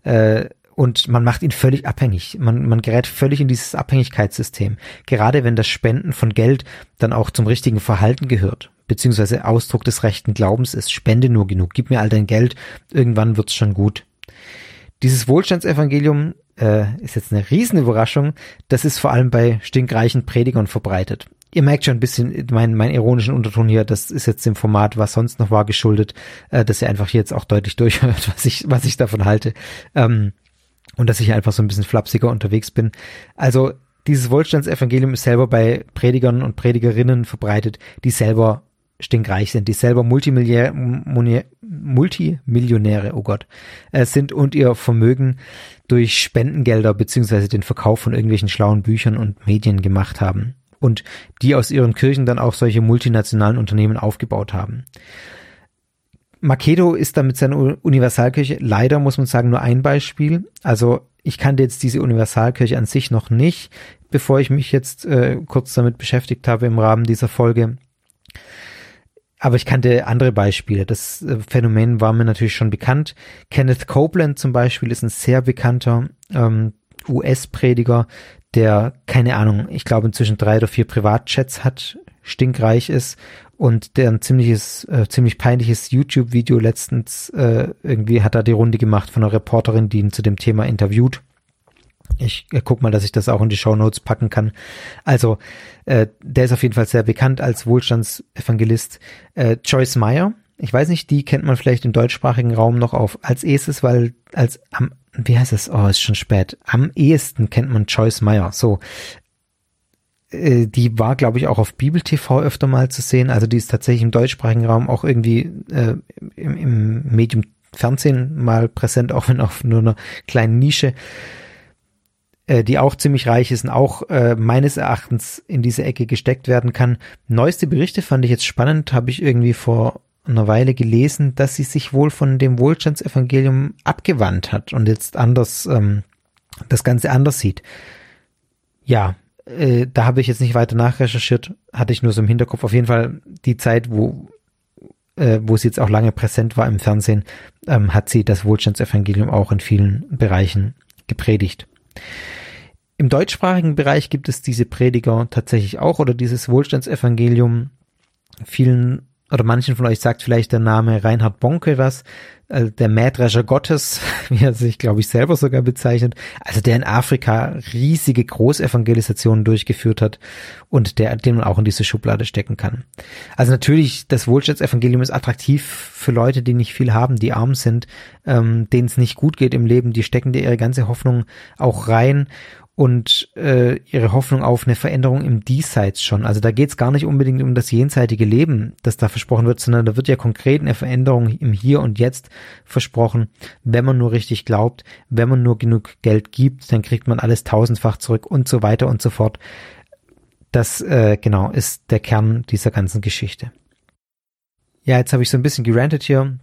Äh, und man macht ihn völlig abhängig. Man, man gerät völlig in dieses Abhängigkeitssystem. Gerade wenn das Spenden von Geld dann auch zum richtigen Verhalten gehört, beziehungsweise Ausdruck des rechten Glaubens ist, spende nur genug, gib mir all dein Geld, irgendwann wird's schon gut. Dieses Wohlstandsevangelium äh, ist jetzt eine Riesenüberraschung. Das ist vor allem bei stinkreichen Predigern verbreitet. Ihr merkt schon ein bisschen meinen, meinen ironischen Unterton hier. Das ist jetzt dem Format, was sonst noch war, geschuldet, äh, dass ihr einfach hier jetzt auch deutlich durchhört, was ich, was ich davon halte. Ähm, und dass ich einfach so ein bisschen flapsiger unterwegs bin. Also dieses Wohlstandsevangelium ist selber bei Predigern und Predigerinnen verbreitet, die selber stinkreich sind, die selber Multimillionäre, Multimillionäre, oh Gott, äh, sind und ihr Vermögen durch Spendengelder beziehungsweise den Verkauf von irgendwelchen schlauen Büchern und Medien gemacht haben und die aus ihren Kirchen dann auch solche multinationalen Unternehmen aufgebaut haben. Makedo ist da mit seiner Universalkirche leider, muss man sagen, nur ein Beispiel. Also ich kannte jetzt diese Universalkirche an sich noch nicht, bevor ich mich jetzt äh, kurz damit beschäftigt habe im Rahmen dieser Folge. Aber ich kannte andere Beispiele. Das äh, Phänomen war mir natürlich schon bekannt. Kenneth Copeland zum Beispiel ist ein sehr bekannter ähm, US-Prediger, der, keine Ahnung, ich glaube inzwischen drei oder vier Privatchats hat, stinkreich ist und der ein ziemliches, äh, ziemlich peinliches YouTube-Video letztens äh, irgendwie hat da die Runde gemacht von einer Reporterin, die ihn zu dem Thema interviewt. Ich äh, guck mal, dass ich das auch in die Show Notes packen kann. Also, äh, der ist auf jeden Fall sehr bekannt als Wohlstandsevangelist. Äh, Joyce Meyer, ich weiß nicht, die kennt man vielleicht im deutschsprachigen Raum noch auf als erstes, weil als am, wie heißt es? Oh, ist schon spät. Am ehesten kennt man Joyce Meyer. So, äh, die war, glaube ich, auch auf Bibel TV öfter mal zu sehen. Also die ist tatsächlich im deutschsprachigen Raum auch irgendwie äh, im, im Medium Fernsehen mal präsent, auch wenn auf nur einer kleinen Nische, äh, die auch ziemlich reich ist und auch äh, meines Erachtens in diese Ecke gesteckt werden kann. Neueste Berichte fand ich jetzt spannend, habe ich irgendwie vor einer Weile gelesen, dass sie sich wohl von dem Wohlstandsevangelium abgewandt hat und jetzt anders ähm, das Ganze anders sieht. Ja, äh, da habe ich jetzt nicht weiter nachrecherchiert, hatte ich nur so im Hinterkopf. Auf jeden Fall die Zeit, wo äh, wo sie jetzt auch lange präsent war im Fernsehen, ähm, hat sie das Wohlstandsevangelium auch in vielen Bereichen gepredigt. Im deutschsprachigen Bereich gibt es diese Prediger tatsächlich auch oder dieses Wohlstandsevangelium. Vielen oder manchen von euch sagt vielleicht der Name Reinhard Bonke was, äh, der Mähdrescher Gottes, wie er sich, glaube ich, selber sogar bezeichnet, also der in Afrika riesige Großevangelisationen durchgeführt hat und der, den man auch in diese Schublade stecken kann. Also natürlich, das Wohlstandsevangelium ist attraktiv für Leute, die nicht viel haben, die arm sind, ähm, denen es nicht gut geht im Leben, die stecken dir ihre ganze Hoffnung auch rein und äh, ihre Hoffnung auf eine Veränderung im Diesseits schon. Also da geht es gar nicht unbedingt um das jenseitige Leben, das da versprochen wird, sondern da wird ja konkret eine Veränderung im Hier und Jetzt versprochen. Wenn man nur richtig glaubt, wenn man nur genug Geld gibt, dann kriegt man alles tausendfach zurück und so weiter und so fort. Das äh, genau ist der Kern dieser ganzen Geschichte. Ja, jetzt habe ich so ein bisschen gerantet hier.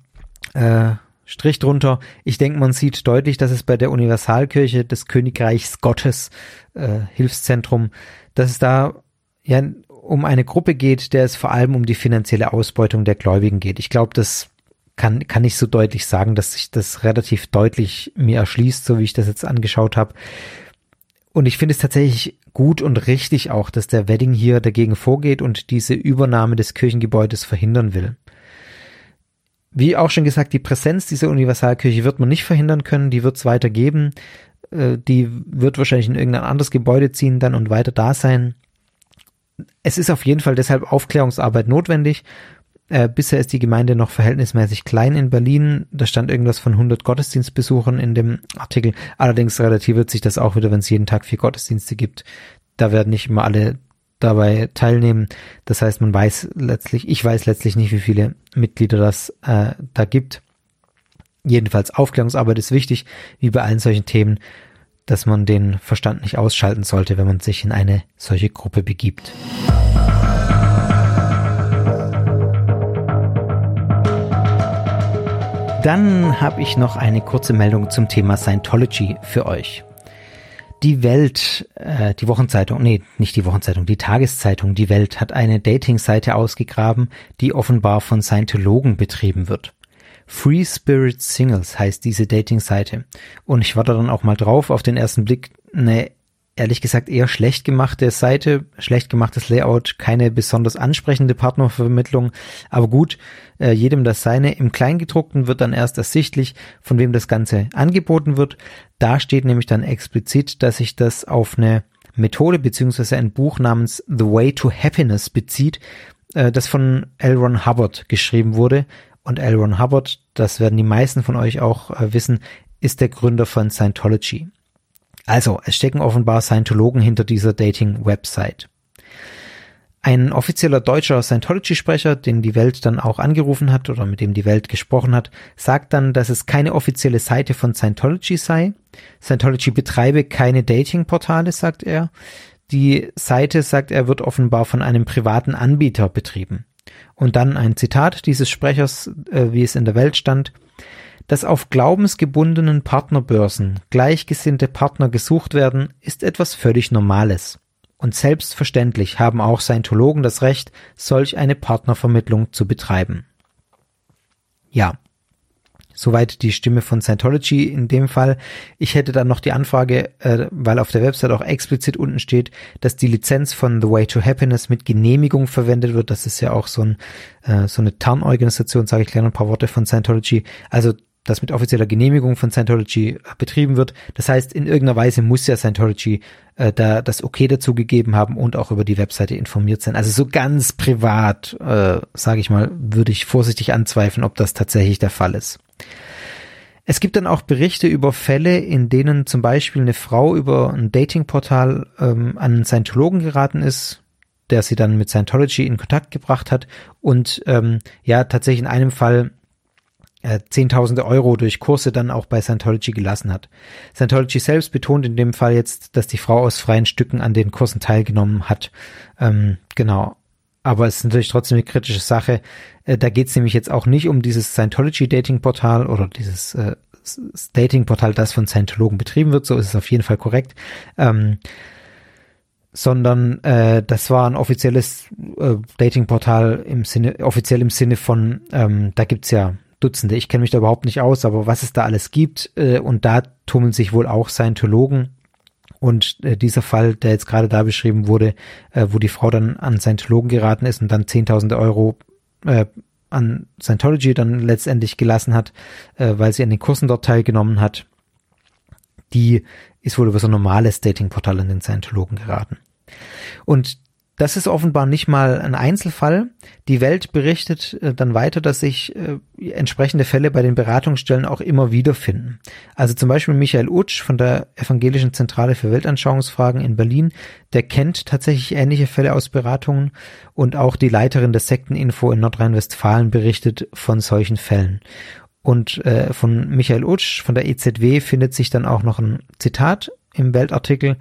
Äh, Strich drunter. Ich denke, man sieht deutlich, dass es bei der Universalkirche des Königreichs Gottes äh, Hilfszentrum, dass es da ja um eine Gruppe geht, der es vor allem um die finanzielle Ausbeutung der Gläubigen geht. Ich glaube, das kann, kann ich so deutlich sagen, dass sich das relativ deutlich mir erschließt, so wie ich das jetzt angeschaut habe. Und ich finde es tatsächlich gut und richtig auch, dass der Wedding hier dagegen vorgeht und diese Übernahme des Kirchengebäudes verhindern will. Wie auch schon gesagt, die Präsenz dieser Universalkirche wird man nicht verhindern können, die wird es weiter geben. Äh, die wird wahrscheinlich in irgendein anderes Gebäude ziehen dann und weiter da sein. Es ist auf jeden Fall deshalb Aufklärungsarbeit notwendig. Äh, bisher ist die Gemeinde noch verhältnismäßig klein in Berlin. Da stand irgendwas von 100 Gottesdienstbesuchern in dem Artikel. Allerdings relativiert sich das auch wieder, wenn es jeden Tag vier Gottesdienste gibt. Da werden nicht immer alle dabei teilnehmen. Das heißt, man weiß letztlich, ich weiß letztlich nicht, wie viele Mitglieder das äh, da gibt. Jedenfalls Aufklärungsarbeit ist wichtig, wie bei allen solchen Themen, dass man den Verstand nicht ausschalten sollte, wenn man sich in eine solche Gruppe begibt. Dann habe ich noch eine kurze Meldung zum Thema Scientology für euch. Die Welt, äh, die Wochenzeitung, nee, nicht die Wochenzeitung, die Tageszeitung Die Welt hat eine Dating-Seite ausgegraben, die offenbar von Scientologen betrieben wird. Free Spirit Singles heißt diese Dating-Seite. Und ich war da dann auch mal drauf, auf den ersten Blick eine ehrlich gesagt eher schlecht gemachte Seite, schlecht gemachtes Layout, keine besonders ansprechende Partnervermittlung. Aber gut, äh, jedem das seine. Im Kleingedruckten wird dann erst ersichtlich, von wem das Ganze angeboten wird. Da steht nämlich dann explizit, dass sich das auf eine Methode beziehungsweise ein Buch namens The Way to Happiness bezieht, äh, das von L. Ron Hubbard geschrieben wurde. Und L. Ron Hubbard, das werden die meisten von euch auch äh, wissen, ist der Gründer von Scientology. Also, es stecken offenbar Scientologen hinter dieser Dating-Website. Ein offizieller deutscher Scientology-Sprecher, den die Welt dann auch angerufen hat oder mit dem die Welt gesprochen hat, sagt dann, dass es keine offizielle Seite von Scientology sei. Scientology betreibe keine Dating-Portale, sagt er. Die Seite, sagt er, wird offenbar von einem privaten Anbieter betrieben. Und dann ein Zitat dieses Sprechers, äh, wie es in der Welt stand dass auf glaubensgebundenen Partnerbörsen gleichgesinnte Partner gesucht werden, ist etwas völlig Normales. Und selbstverständlich haben auch Scientologen das Recht, solch eine Partnervermittlung zu betreiben. Ja, Soweit die Stimme von Scientology in dem Fall. Ich hätte dann noch die Anfrage, äh, weil auf der Website auch explizit unten steht, dass die Lizenz von The Way to Happiness mit Genehmigung verwendet wird. Das ist ja auch so, ein, äh, so eine Tarnorganisation, sage ich gleich noch ein paar Worte von Scientology. Also das mit offizieller Genehmigung von Scientology äh, betrieben wird. Das heißt, in irgendeiner Weise muss ja Scientology äh, da das Okay dazu gegeben haben und auch über die Webseite informiert sein. Also so ganz privat, äh, sage ich mal, würde ich vorsichtig anzweifeln, ob das tatsächlich der Fall ist. Es gibt dann auch Berichte über Fälle, in denen zum Beispiel eine Frau über ein Datingportal ähm, an einen Scientologen geraten ist, der sie dann mit Scientology in Kontakt gebracht hat und ähm, ja tatsächlich in einem Fall äh, Zehntausende Euro durch Kurse dann auch bei Scientology gelassen hat. Scientology selbst betont in dem Fall jetzt, dass die Frau aus freien Stücken an den Kursen teilgenommen hat. Ähm, genau. Aber es ist natürlich trotzdem eine kritische Sache. Äh, da geht es nämlich jetzt auch nicht um dieses Scientology-Dating-Portal oder dieses äh, Dating-Portal, das von Scientologen betrieben wird. So ist es auf jeden Fall korrekt. Ähm, sondern äh, das war ein offizielles äh, Dating-Portal im Sinne, offiziell im Sinne von, ähm, da gibt's ja Dutzende, ich kenne mich da überhaupt nicht aus, aber was es da alles gibt, äh, und da tummeln sich wohl auch Scientologen. Und äh, dieser Fall, der jetzt gerade da beschrieben wurde, äh, wo die Frau dann an Scientologen geraten ist und dann Zehntausende Euro äh, an Scientology dann letztendlich gelassen hat, äh, weil sie an den Kursen dort teilgenommen hat, die ist wohl über so ein normales Datingportal an den Scientologen geraten. Und das ist offenbar nicht mal ein Einzelfall. Die Welt berichtet äh, dann weiter, dass sich äh, entsprechende Fälle bei den Beratungsstellen auch immer wieder finden. Also zum Beispiel Michael Utsch von der Evangelischen Zentrale für Weltanschauungsfragen in Berlin, der kennt tatsächlich ähnliche Fälle aus Beratungen und auch die Leiterin der Sekteninfo in Nordrhein-Westfalen berichtet von solchen Fällen. Und äh, von Michael Utsch von der EZW findet sich dann auch noch ein Zitat im Weltartikel.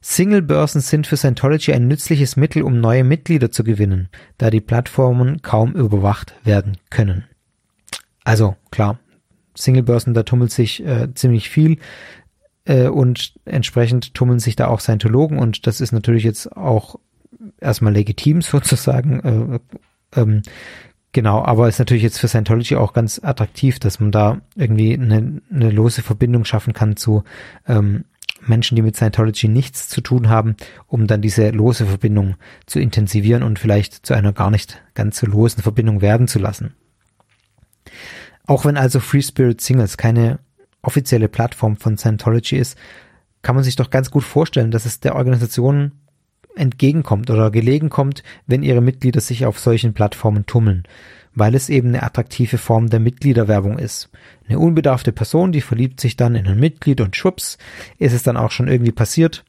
Single-Börsen sind für Scientology ein nützliches Mittel, um neue Mitglieder zu gewinnen, da die Plattformen kaum überwacht werden können. Also klar, Single-Börsen, da tummelt sich äh, ziemlich viel äh, und entsprechend tummeln sich da auch Scientologen und das ist natürlich jetzt auch erstmal legitim sozusagen. Äh, ähm, genau, aber ist natürlich jetzt für Scientology auch ganz attraktiv, dass man da irgendwie eine, eine lose Verbindung schaffen kann zu ähm, Menschen, die mit Scientology nichts zu tun haben, um dann diese lose Verbindung zu intensivieren und vielleicht zu einer gar nicht ganz so losen Verbindung werden zu lassen. Auch wenn also Free Spirit Singles keine offizielle Plattform von Scientology ist, kann man sich doch ganz gut vorstellen, dass es der Organisation entgegenkommt oder gelegen kommt, wenn ihre Mitglieder sich auf solchen Plattformen tummeln weil es eben eine attraktive Form der Mitgliederwerbung ist. Eine unbedarfte Person, die verliebt sich dann in ein Mitglied und schwupps, ist es dann auch schon irgendwie passiert.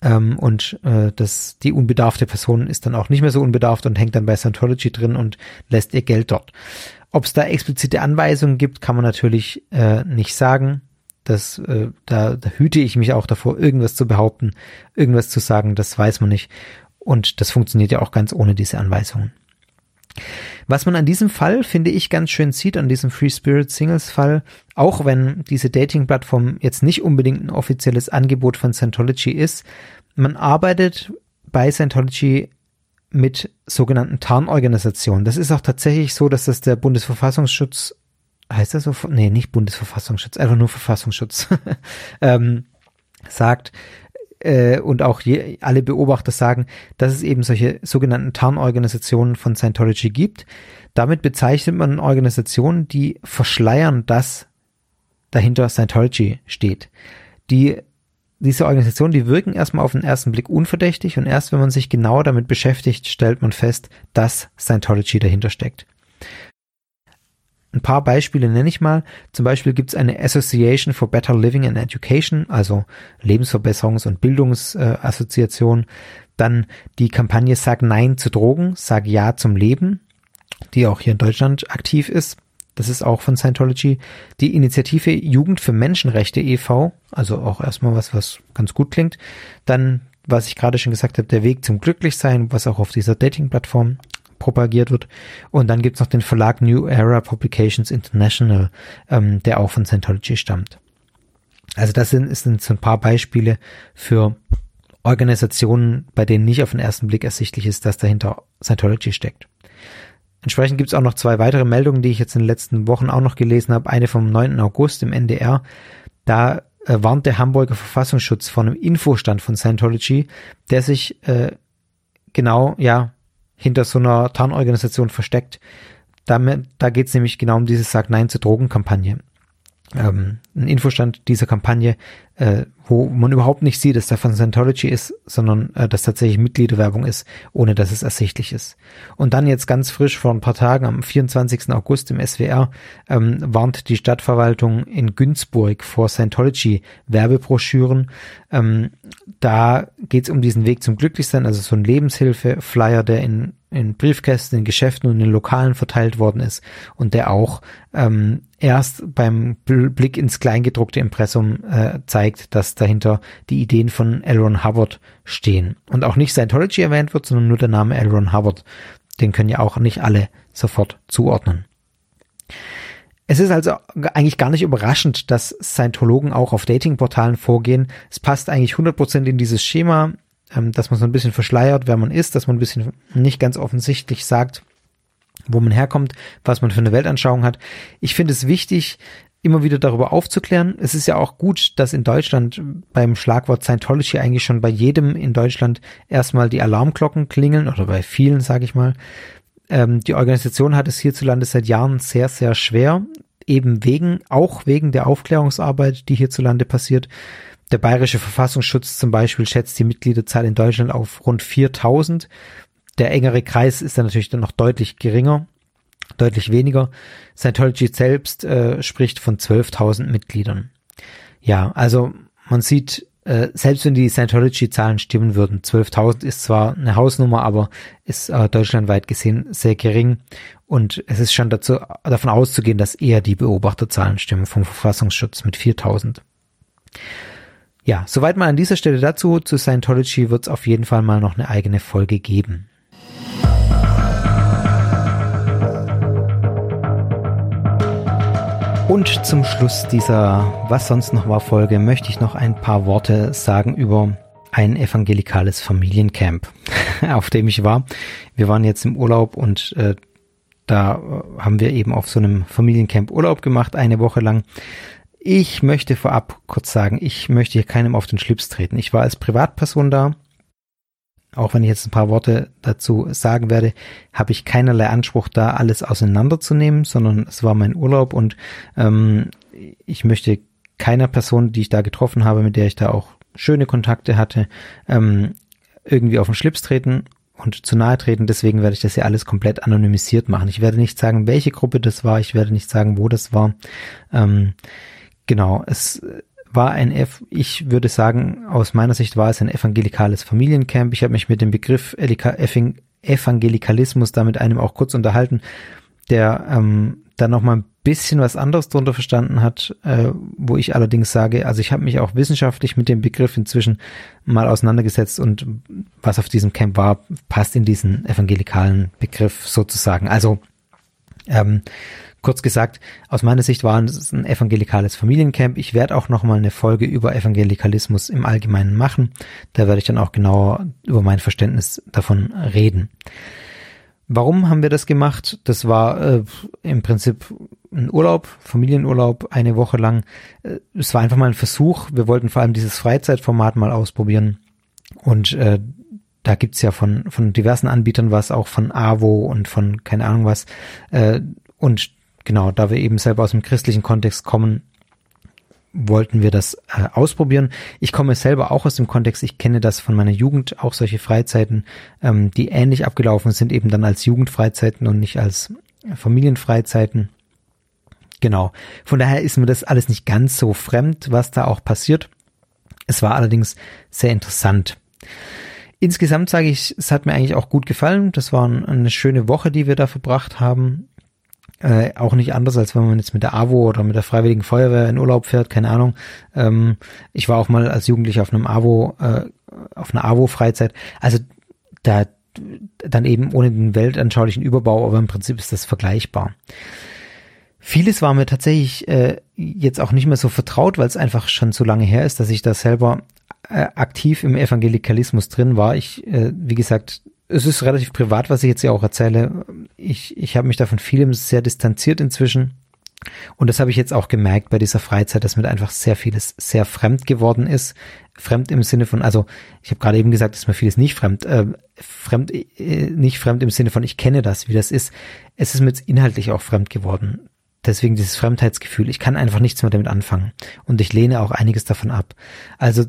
Ähm, und äh, das, die unbedarfte Person ist dann auch nicht mehr so unbedarft und hängt dann bei Scientology drin und lässt ihr Geld dort. Ob es da explizite Anweisungen gibt, kann man natürlich äh, nicht sagen. Das, äh, da, da hüte ich mich auch davor, irgendwas zu behaupten, irgendwas zu sagen, das weiß man nicht. Und das funktioniert ja auch ganz ohne diese Anweisungen. Was man an diesem Fall, finde ich, ganz schön sieht, an diesem Free Spirit Singles Fall, auch wenn diese Dating-Plattform jetzt nicht unbedingt ein offizielles Angebot von Scientology ist, man arbeitet bei Scientology mit sogenannten Tarnorganisationen. Das ist auch tatsächlich so, dass das der Bundesverfassungsschutz, heißt das so? Nee, nicht Bundesverfassungsschutz, einfach nur Verfassungsschutz, ähm, sagt, äh, und auch je, alle Beobachter sagen, dass es eben solche sogenannten Tarnorganisationen von Scientology gibt. Damit bezeichnet man Organisationen, die verschleiern, dass dahinter Scientology steht. Die diese Organisationen, die wirken erstmal auf den ersten Blick unverdächtig und erst wenn man sich genauer damit beschäftigt, stellt man fest, dass Scientology dahinter steckt. Ein paar Beispiele nenne ich mal. Zum Beispiel gibt es eine Association for Better Living and Education, also Lebensverbesserungs- und Bildungsassoziation. Dann die Kampagne Sag Nein zu Drogen, Sag Ja zum Leben, die auch hier in Deutschland aktiv ist. Das ist auch von Scientology. Die Initiative Jugend für Menschenrechte e.V., also auch erstmal was, was ganz gut klingt. Dann, was ich gerade schon gesagt habe, der Weg zum Glücklichsein, was auch auf dieser Dating-Plattform propagiert wird. Und dann gibt's noch den Verlag New Era Publications International, ähm, der auch von Scientology stammt. Also das sind, sind so ein paar Beispiele für Organisationen, bei denen nicht auf den ersten Blick ersichtlich ist, dass dahinter Scientology steckt. Entsprechend gibt's auch noch zwei weitere Meldungen, die ich jetzt in den letzten Wochen auch noch gelesen habe. Eine vom 9. August im NDR. Da äh, warnt der Hamburger Verfassungsschutz vor einem Infostand von Scientology, der sich äh, genau ja hinter so einer Tarnorganisation versteckt. Damit, da geht es nämlich genau um diese Sag Nein zur Drogenkampagne. Ähm, ein Infostand dieser Kampagne, äh, wo man überhaupt nicht sieht, dass da von Scientology ist, sondern äh, dass tatsächlich Mitgliederwerbung ist, ohne dass es ersichtlich ist. Und dann jetzt ganz frisch vor ein paar Tagen, am 24. August im SWR, ähm, warnt die Stadtverwaltung in Günzburg vor Scientology Werbebroschüren. Ähm, da geht es um diesen Weg zum Glücklichsein, also so ein Lebenshilfe-Flyer, der in in Briefkästen, in Geschäften und in Lokalen verteilt worden ist und der auch ähm, erst beim Blick ins Kleingedruckte Impressum äh, zeigt, dass dahinter die Ideen von L. Ron Hubbard stehen. Und auch nicht Scientology erwähnt wird, sondern nur der Name L. Ron Hubbard. Den können ja auch nicht alle sofort zuordnen. Es ist also eigentlich gar nicht überraschend, dass Scientologen auch auf Datingportalen vorgehen. Es passt eigentlich 100% in dieses Schema ähm, dass man so ein bisschen verschleiert, wer man ist, dass man ein bisschen nicht ganz offensichtlich sagt, wo man herkommt, was man für eine Weltanschauung hat. Ich finde es wichtig, immer wieder darüber aufzuklären. Es ist ja auch gut, dass in Deutschland beim Schlagwort Scientology eigentlich schon bei jedem in Deutschland erstmal die Alarmglocken klingeln oder bei vielen, sage ich mal. Ähm, die Organisation hat es hierzulande seit Jahren sehr, sehr schwer, eben wegen, auch wegen der Aufklärungsarbeit, die hierzulande passiert. Der Bayerische Verfassungsschutz zum Beispiel schätzt die Mitgliederzahl in Deutschland auf rund 4000. Der engere Kreis ist dann natürlich dann noch deutlich geringer, deutlich weniger. Scientology selbst äh, spricht von 12.000 Mitgliedern. Ja, also man sieht, äh, selbst wenn die Scientology-Zahlen stimmen würden, 12.000 ist zwar eine Hausnummer, aber ist äh, deutschlandweit gesehen sehr gering. Und es ist schon dazu, davon auszugehen, dass eher die Beobachterzahlen stimmen vom Verfassungsschutz mit 4.000. Ja, soweit mal an dieser Stelle dazu. Zu Scientology wird es auf jeden Fall mal noch eine eigene Folge geben. Und zum Schluss dieser Was sonst noch war Folge möchte ich noch ein paar Worte sagen über ein evangelikales Familiencamp, auf dem ich war. Wir waren jetzt im Urlaub und äh, da äh, haben wir eben auf so einem Familiencamp Urlaub gemacht, eine Woche lang. Ich möchte vorab kurz sagen, ich möchte hier keinem auf den Schlips treten. Ich war als Privatperson da. Auch wenn ich jetzt ein paar Worte dazu sagen werde, habe ich keinerlei Anspruch, da alles auseinanderzunehmen, sondern es war mein Urlaub und ähm, ich möchte keiner Person, die ich da getroffen habe, mit der ich da auch schöne Kontakte hatte, ähm, irgendwie auf den Schlips treten und zu nahe treten. Deswegen werde ich das ja alles komplett anonymisiert machen. Ich werde nicht sagen, welche Gruppe das war. Ich werde nicht sagen, wo das war. Ähm, Genau, es war ein, F ich würde sagen, aus meiner Sicht war es ein evangelikales Familiencamp. Ich habe mich mit dem Begriff Evangelikalismus da mit einem auch kurz unterhalten, der ähm, da nochmal ein bisschen was anderes drunter verstanden hat, äh, wo ich allerdings sage, also ich habe mich auch wissenschaftlich mit dem Begriff inzwischen mal auseinandergesetzt und was auf diesem Camp war, passt in diesen evangelikalen Begriff sozusagen. Also ähm, Kurz gesagt, aus meiner Sicht war es ein evangelikales Familiencamp. Ich werde auch nochmal eine Folge über Evangelikalismus im Allgemeinen machen. Da werde ich dann auch genauer über mein Verständnis davon reden. Warum haben wir das gemacht? Das war äh, im Prinzip ein Urlaub, Familienurlaub, eine Woche lang. Äh, es war einfach mal ein Versuch. Wir wollten vor allem dieses Freizeitformat mal ausprobieren. Und äh, da gibt's ja von, von diversen Anbietern was, auch von AWO und von keine Ahnung was. Äh, und genau, da wir eben selber aus dem christlichen Kontext kommen, wollten wir das äh, ausprobieren. Ich komme selber auch aus dem Kontext, ich kenne das von meiner Jugend, auch solche Freizeiten, ähm, die ähnlich abgelaufen sind, eben dann als Jugendfreizeiten und nicht als Familienfreizeiten. Genau. Von daher ist mir das alles nicht ganz so fremd, was da auch passiert. Es war allerdings sehr interessant. Insgesamt sage ich, es hat mir eigentlich auch gut gefallen. Das war eine schöne Woche, die wir da verbracht haben. Äh, auch nicht anders, als wenn man jetzt mit der AWO oder mit der Freiwilligen Feuerwehr in Urlaub fährt, keine Ahnung. Ähm, ich war auch mal als Jugendlicher auf einem AWO, äh, auf einer AWO-Freizeit. Also da dann eben ohne den weltanschaulichen Überbau, aber im Prinzip ist das vergleichbar. Vieles war mir tatsächlich äh, jetzt auch nicht mehr so vertraut, weil es einfach schon so lange her ist, dass ich da selber äh, aktiv im Evangelikalismus drin war. Ich, äh, wie gesagt, es ist relativ privat, was ich jetzt ja auch erzähle. Ich, ich habe mich davon vielem sehr distanziert inzwischen. Und das habe ich jetzt auch gemerkt bei dieser Freizeit, dass mir einfach sehr vieles sehr fremd geworden ist. Fremd im Sinne von, also ich habe gerade eben gesagt, dass mir vieles nicht fremd, äh, fremd, äh, nicht fremd im Sinne von, ich kenne das, wie das ist. Es ist mir jetzt inhaltlich auch fremd geworden deswegen dieses Fremdheitsgefühl. Ich kann einfach nichts mehr damit anfangen. Und ich lehne auch einiges davon ab. Also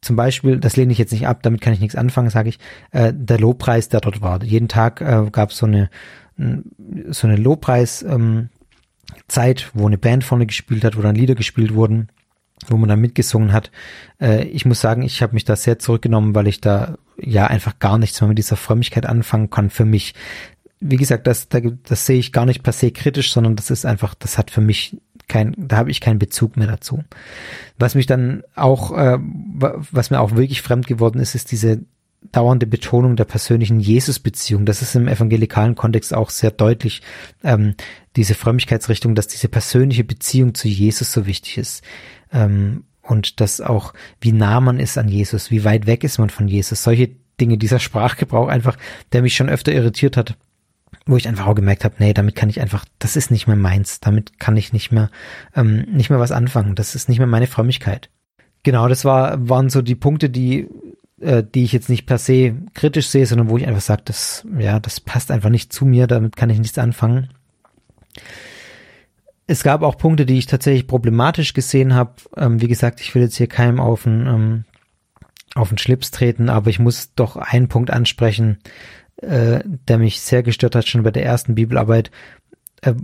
zum Beispiel, das lehne ich jetzt nicht ab, damit kann ich nichts anfangen, sage ich, äh, der Lobpreis, der dort war. Jeden Tag äh, gab es so eine so eine Lobpreis ähm, Zeit, wo eine Band vorne gespielt hat, wo dann Lieder gespielt wurden, wo man dann mitgesungen hat. Äh, ich muss sagen, ich habe mich da sehr zurückgenommen, weil ich da ja einfach gar nichts mehr mit dieser Frömmigkeit anfangen kann für mich. Wie gesagt, das, das, das sehe ich gar nicht per se kritisch, sondern das ist einfach, das hat für mich kein, da habe ich keinen Bezug mehr dazu. Was mich dann auch, äh, was mir auch wirklich fremd geworden ist, ist diese dauernde Betonung der persönlichen Jesus-Beziehung. Das ist im evangelikalen Kontext auch sehr deutlich, ähm, diese Frömmigkeitsrichtung, dass diese persönliche Beziehung zu Jesus so wichtig ist. Ähm, und dass auch, wie nah man ist an Jesus, wie weit weg ist man von Jesus. Solche Dinge, dieser Sprachgebrauch einfach, der mich schon öfter irritiert hat, wo ich einfach auch gemerkt habe, nee, damit kann ich einfach, das ist nicht mehr meins, damit kann ich nicht mehr, ähm, nicht mehr was anfangen, das ist nicht mehr meine Frömmigkeit. Genau, das war, waren so die Punkte, die, äh, die ich jetzt nicht per se kritisch sehe, sondern wo ich einfach sage, das, ja, das passt einfach nicht zu mir, damit kann ich nichts anfangen. Es gab auch Punkte, die ich tatsächlich problematisch gesehen habe. Ähm, wie gesagt, ich will jetzt hier keinem auf den, ähm, auf den Schlips treten, aber ich muss doch einen Punkt ansprechen, äh, der mich sehr gestört hat, schon bei der ersten Bibelarbeit, äh,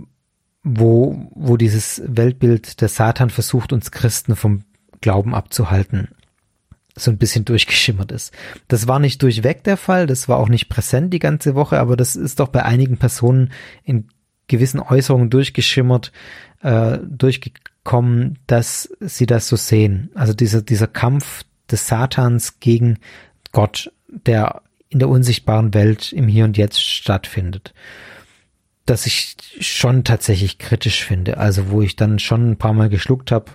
wo, wo dieses Weltbild der Satan versucht, uns Christen vom Glauben abzuhalten, so ein bisschen durchgeschimmert ist. Das war nicht durchweg der Fall, das war auch nicht präsent die ganze Woche, aber das ist doch bei einigen Personen in gewissen Äußerungen durchgeschimmert, äh, durchgekommen, dass sie das so sehen. Also dieser, dieser Kampf des Satans gegen Gott, der in der unsichtbaren Welt im Hier und Jetzt stattfindet. Das ich schon tatsächlich kritisch finde. Also wo ich dann schon ein paar Mal geschluckt habe.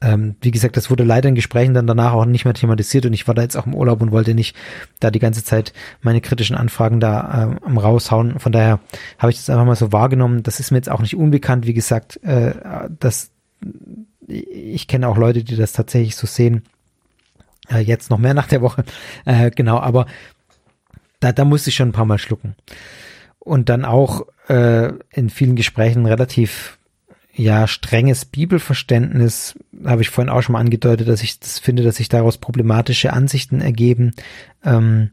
Ähm, wie gesagt, das wurde leider in Gesprächen dann danach auch nicht mehr thematisiert und ich war da jetzt auch im Urlaub und wollte nicht da die ganze Zeit meine kritischen Anfragen da äh, raushauen. Von daher habe ich das einfach mal so wahrgenommen. Das ist mir jetzt auch nicht unbekannt. Wie gesagt, äh, das ich kenne auch Leute, die das tatsächlich so sehen. Äh, jetzt noch mehr nach der Woche. Äh, genau, aber da, da musste ich schon ein paar Mal schlucken. Und dann auch äh, in vielen Gesprächen relativ ja strenges Bibelverständnis habe ich vorhin auch schon mal angedeutet, dass ich das finde, dass sich daraus problematische Ansichten ergeben. Ähm,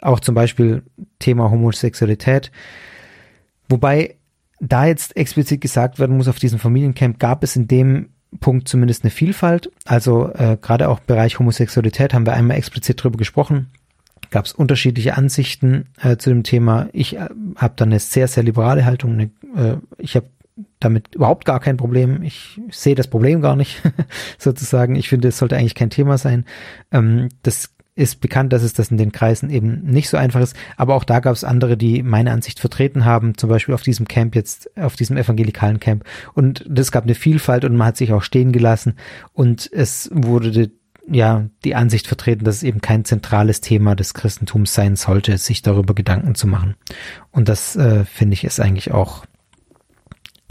auch zum Beispiel Thema Homosexualität. Wobei da jetzt explizit gesagt werden muss, auf diesem Familiencamp gab es in dem Punkt zumindest eine Vielfalt. Also äh, gerade auch im Bereich Homosexualität haben wir einmal explizit drüber gesprochen gab es unterschiedliche Ansichten äh, zu dem Thema. Ich äh, habe da eine sehr, sehr liberale Haltung. Eine, äh, ich habe damit überhaupt gar kein Problem. Ich sehe das Problem gar nicht, sozusagen. Ich finde, es sollte eigentlich kein Thema sein. Ähm, das ist bekannt, dass es das in den Kreisen eben nicht so einfach ist. Aber auch da gab es andere, die meine Ansicht vertreten haben, zum Beispiel auf diesem Camp jetzt, auf diesem evangelikalen Camp. Und es gab eine Vielfalt und man hat sich auch stehen gelassen. Und es wurde ja die Ansicht vertreten, dass es eben kein zentrales Thema des Christentums sein sollte, sich darüber Gedanken zu machen. Und das äh, finde ich ist eigentlich auch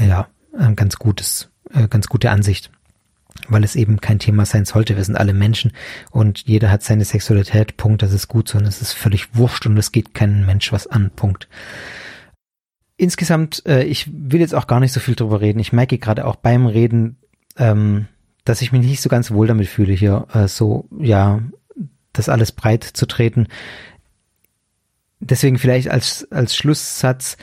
ja ein ganz gutes, äh, ganz gute Ansicht, weil es eben kein Thema sein sollte. Wir sind alle Menschen und jeder hat seine Sexualität. Punkt. Das ist gut so und es ist völlig wurscht und es geht keinen Mensch was an. Punkt. Insgesamt, äh, ich will jetzt auch gar nicht so viel drüber reden. Ich merke gerade auch beim Reden, ähm, dass ich mich nicht so ganz wohl damit fühle, hier äh, so, ja, das alles breit zu treten. Deswegen vielleicht als, als Schlusssatz,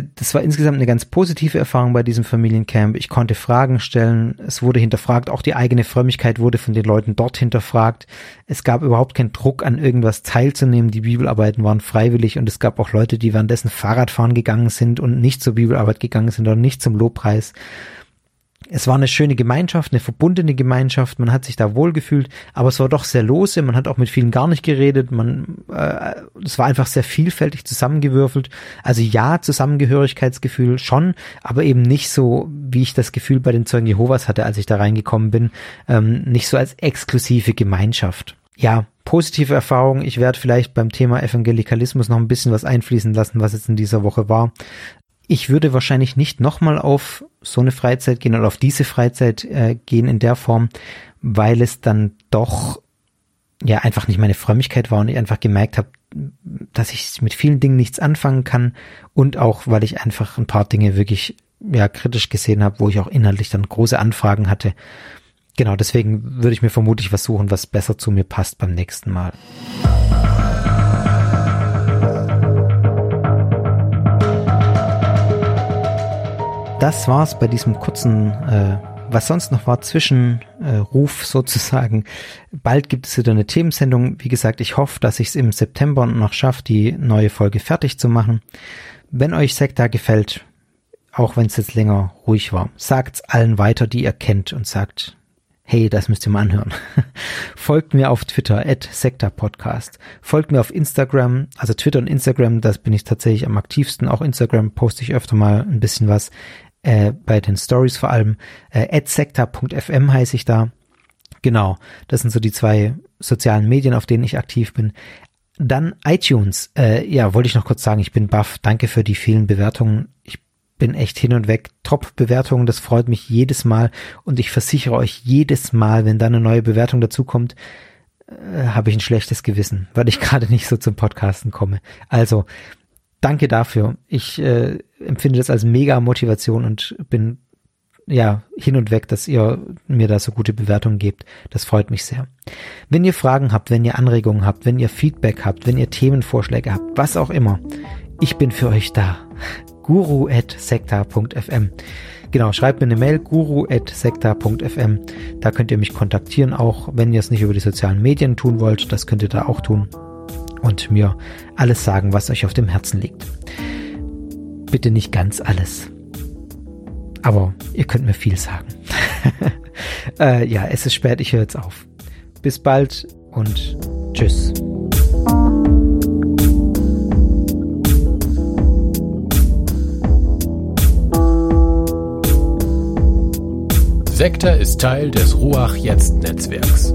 das war insgesamt eine ganz positive Erfahrung bei diesem Familiencamp. Ich konnte Fragen stellen, es wurde hinterfragt, auch die eigene Frömmigkeit wurde von den Leuten dort hinterfragt. Es gab überhaupt keinen Druck an irgendwas teilzunehmen. Die Bibelarbeiten waren freiwillig und es gab auch Leute, die währenddessen Fahrradfahren gegangen sind und nicht zur Bibelarbeit gegangen sind oder nicht zum Lobpreis es war eine schöne Gemeinschaft, eine verbundene Gemeinschaft, man hat sich da wohlgefühlt, aber es war doch sehr lose, man hat auch mit vielen gar nicht geredet, man, äh, es war einfach sehr vielfältig zusammengewürfelt. Also ja, Zusammengehörigkeitsgefühl schon, aber eben nicht so, wie ich das Gefühl bei den Zeugen Jehovas hatte, als ich da reingekommen bin, ähm, nicht so als exklusive Gemeinschaft. Ja, positive Erfahrung. Ich werde vielleicht beim Thema Evangelikalismus noch ein bisschen was einfließen lassen, was jetzt in dieser Woche war. Ich würde wahrscheinlich nicht nochmal auf so eine Freizeit gehen oder auf diese Freizeit äh, gehen in der Form, weil es dann doch ja einfach nicht meine Frömmigkeit war und ich einfach gemerkt habe, dass ich mit vielen Dingen nichts anfangen kann und auch, weil ich einfach ein paar Dinge wirklich ja kritisch gesehen habe, wo ich auch inhaltlich dann große Anfragen hatte. Genau, deswegen würde ich mir vermutlich was suchen, was besser zu mir passt beim nächsten Mal. Das war's bei diesem kurzen äh, was sonst noch war, Zwischenruf äh, sozusagen. Bald gibt es wieder eine Themensendung. Wie gesagt, ich hoffe, dass ich es im September noch schaffe, die neue Folge fertig zu machen. Wenn euch Sekta gefällt, auch wenn es jetzt länger ruhig war, sagt's allen weiter, die ihr kennt und sagt, hey, das müsst ihr mal anhören. Folgt mir auf Twitter, at Podcast. Folgt mir auf Instagram, also Twitter und Instagram, das bin ich tatsächlich am aktivsten. Auch Instagram poste ich öfter mal ein bisschen was äh, bei den Stories vor allem. Äh, @secta.fm heiße ich da. Genau, das sind so die zwei sozialen Medien, auf denen ich aktiv bin. Dann iTunes. Äh, ja, wollte ich noch kurz sagen, ich bin baff. Danke für die vielen Bewertungen. Ich bin echt hin und weg. Top-Bewertungen, das freut mich jedes Mal. Und ich versichere euch jedes Mal, wenn da eine neue Bewertung dazukommt, äh, habe ich ein schlechtes Gewissen, weil ich gerade nicht so zum Podcasten komme. Also, danke dafür. Ich äh, empfinde das als mega Motivation und bin ja hin und weg, dass ihr mir da so gute Bewertungen gebt. Das freut mich sehr. Wenn ihr Fragen habt, wenn ihr Anregungen habt, wenn ihr Feedback habt, wenn ihr Themenvorschläge habt, was auch immer, ich bin für euch da. guru@sekta.fm. Genau, schreibt mir eine Mail guru@sekta.fm. Da könnt ihr mich kontaktieren, auch wenn ihr es nicht über die sozialen Medien tun wollt, das könnt ihr da auch tun und mir alles sagen, was euch auf dem Herzen liegt. Bitte nicht ganz alles. Aber ihr könnt mir viel sagen. äh, ja, es ist spät, ich höre jetzt auf. Bis bald und tschüss. Sektor ist Teil des Ruach Jetzt Netzwerks.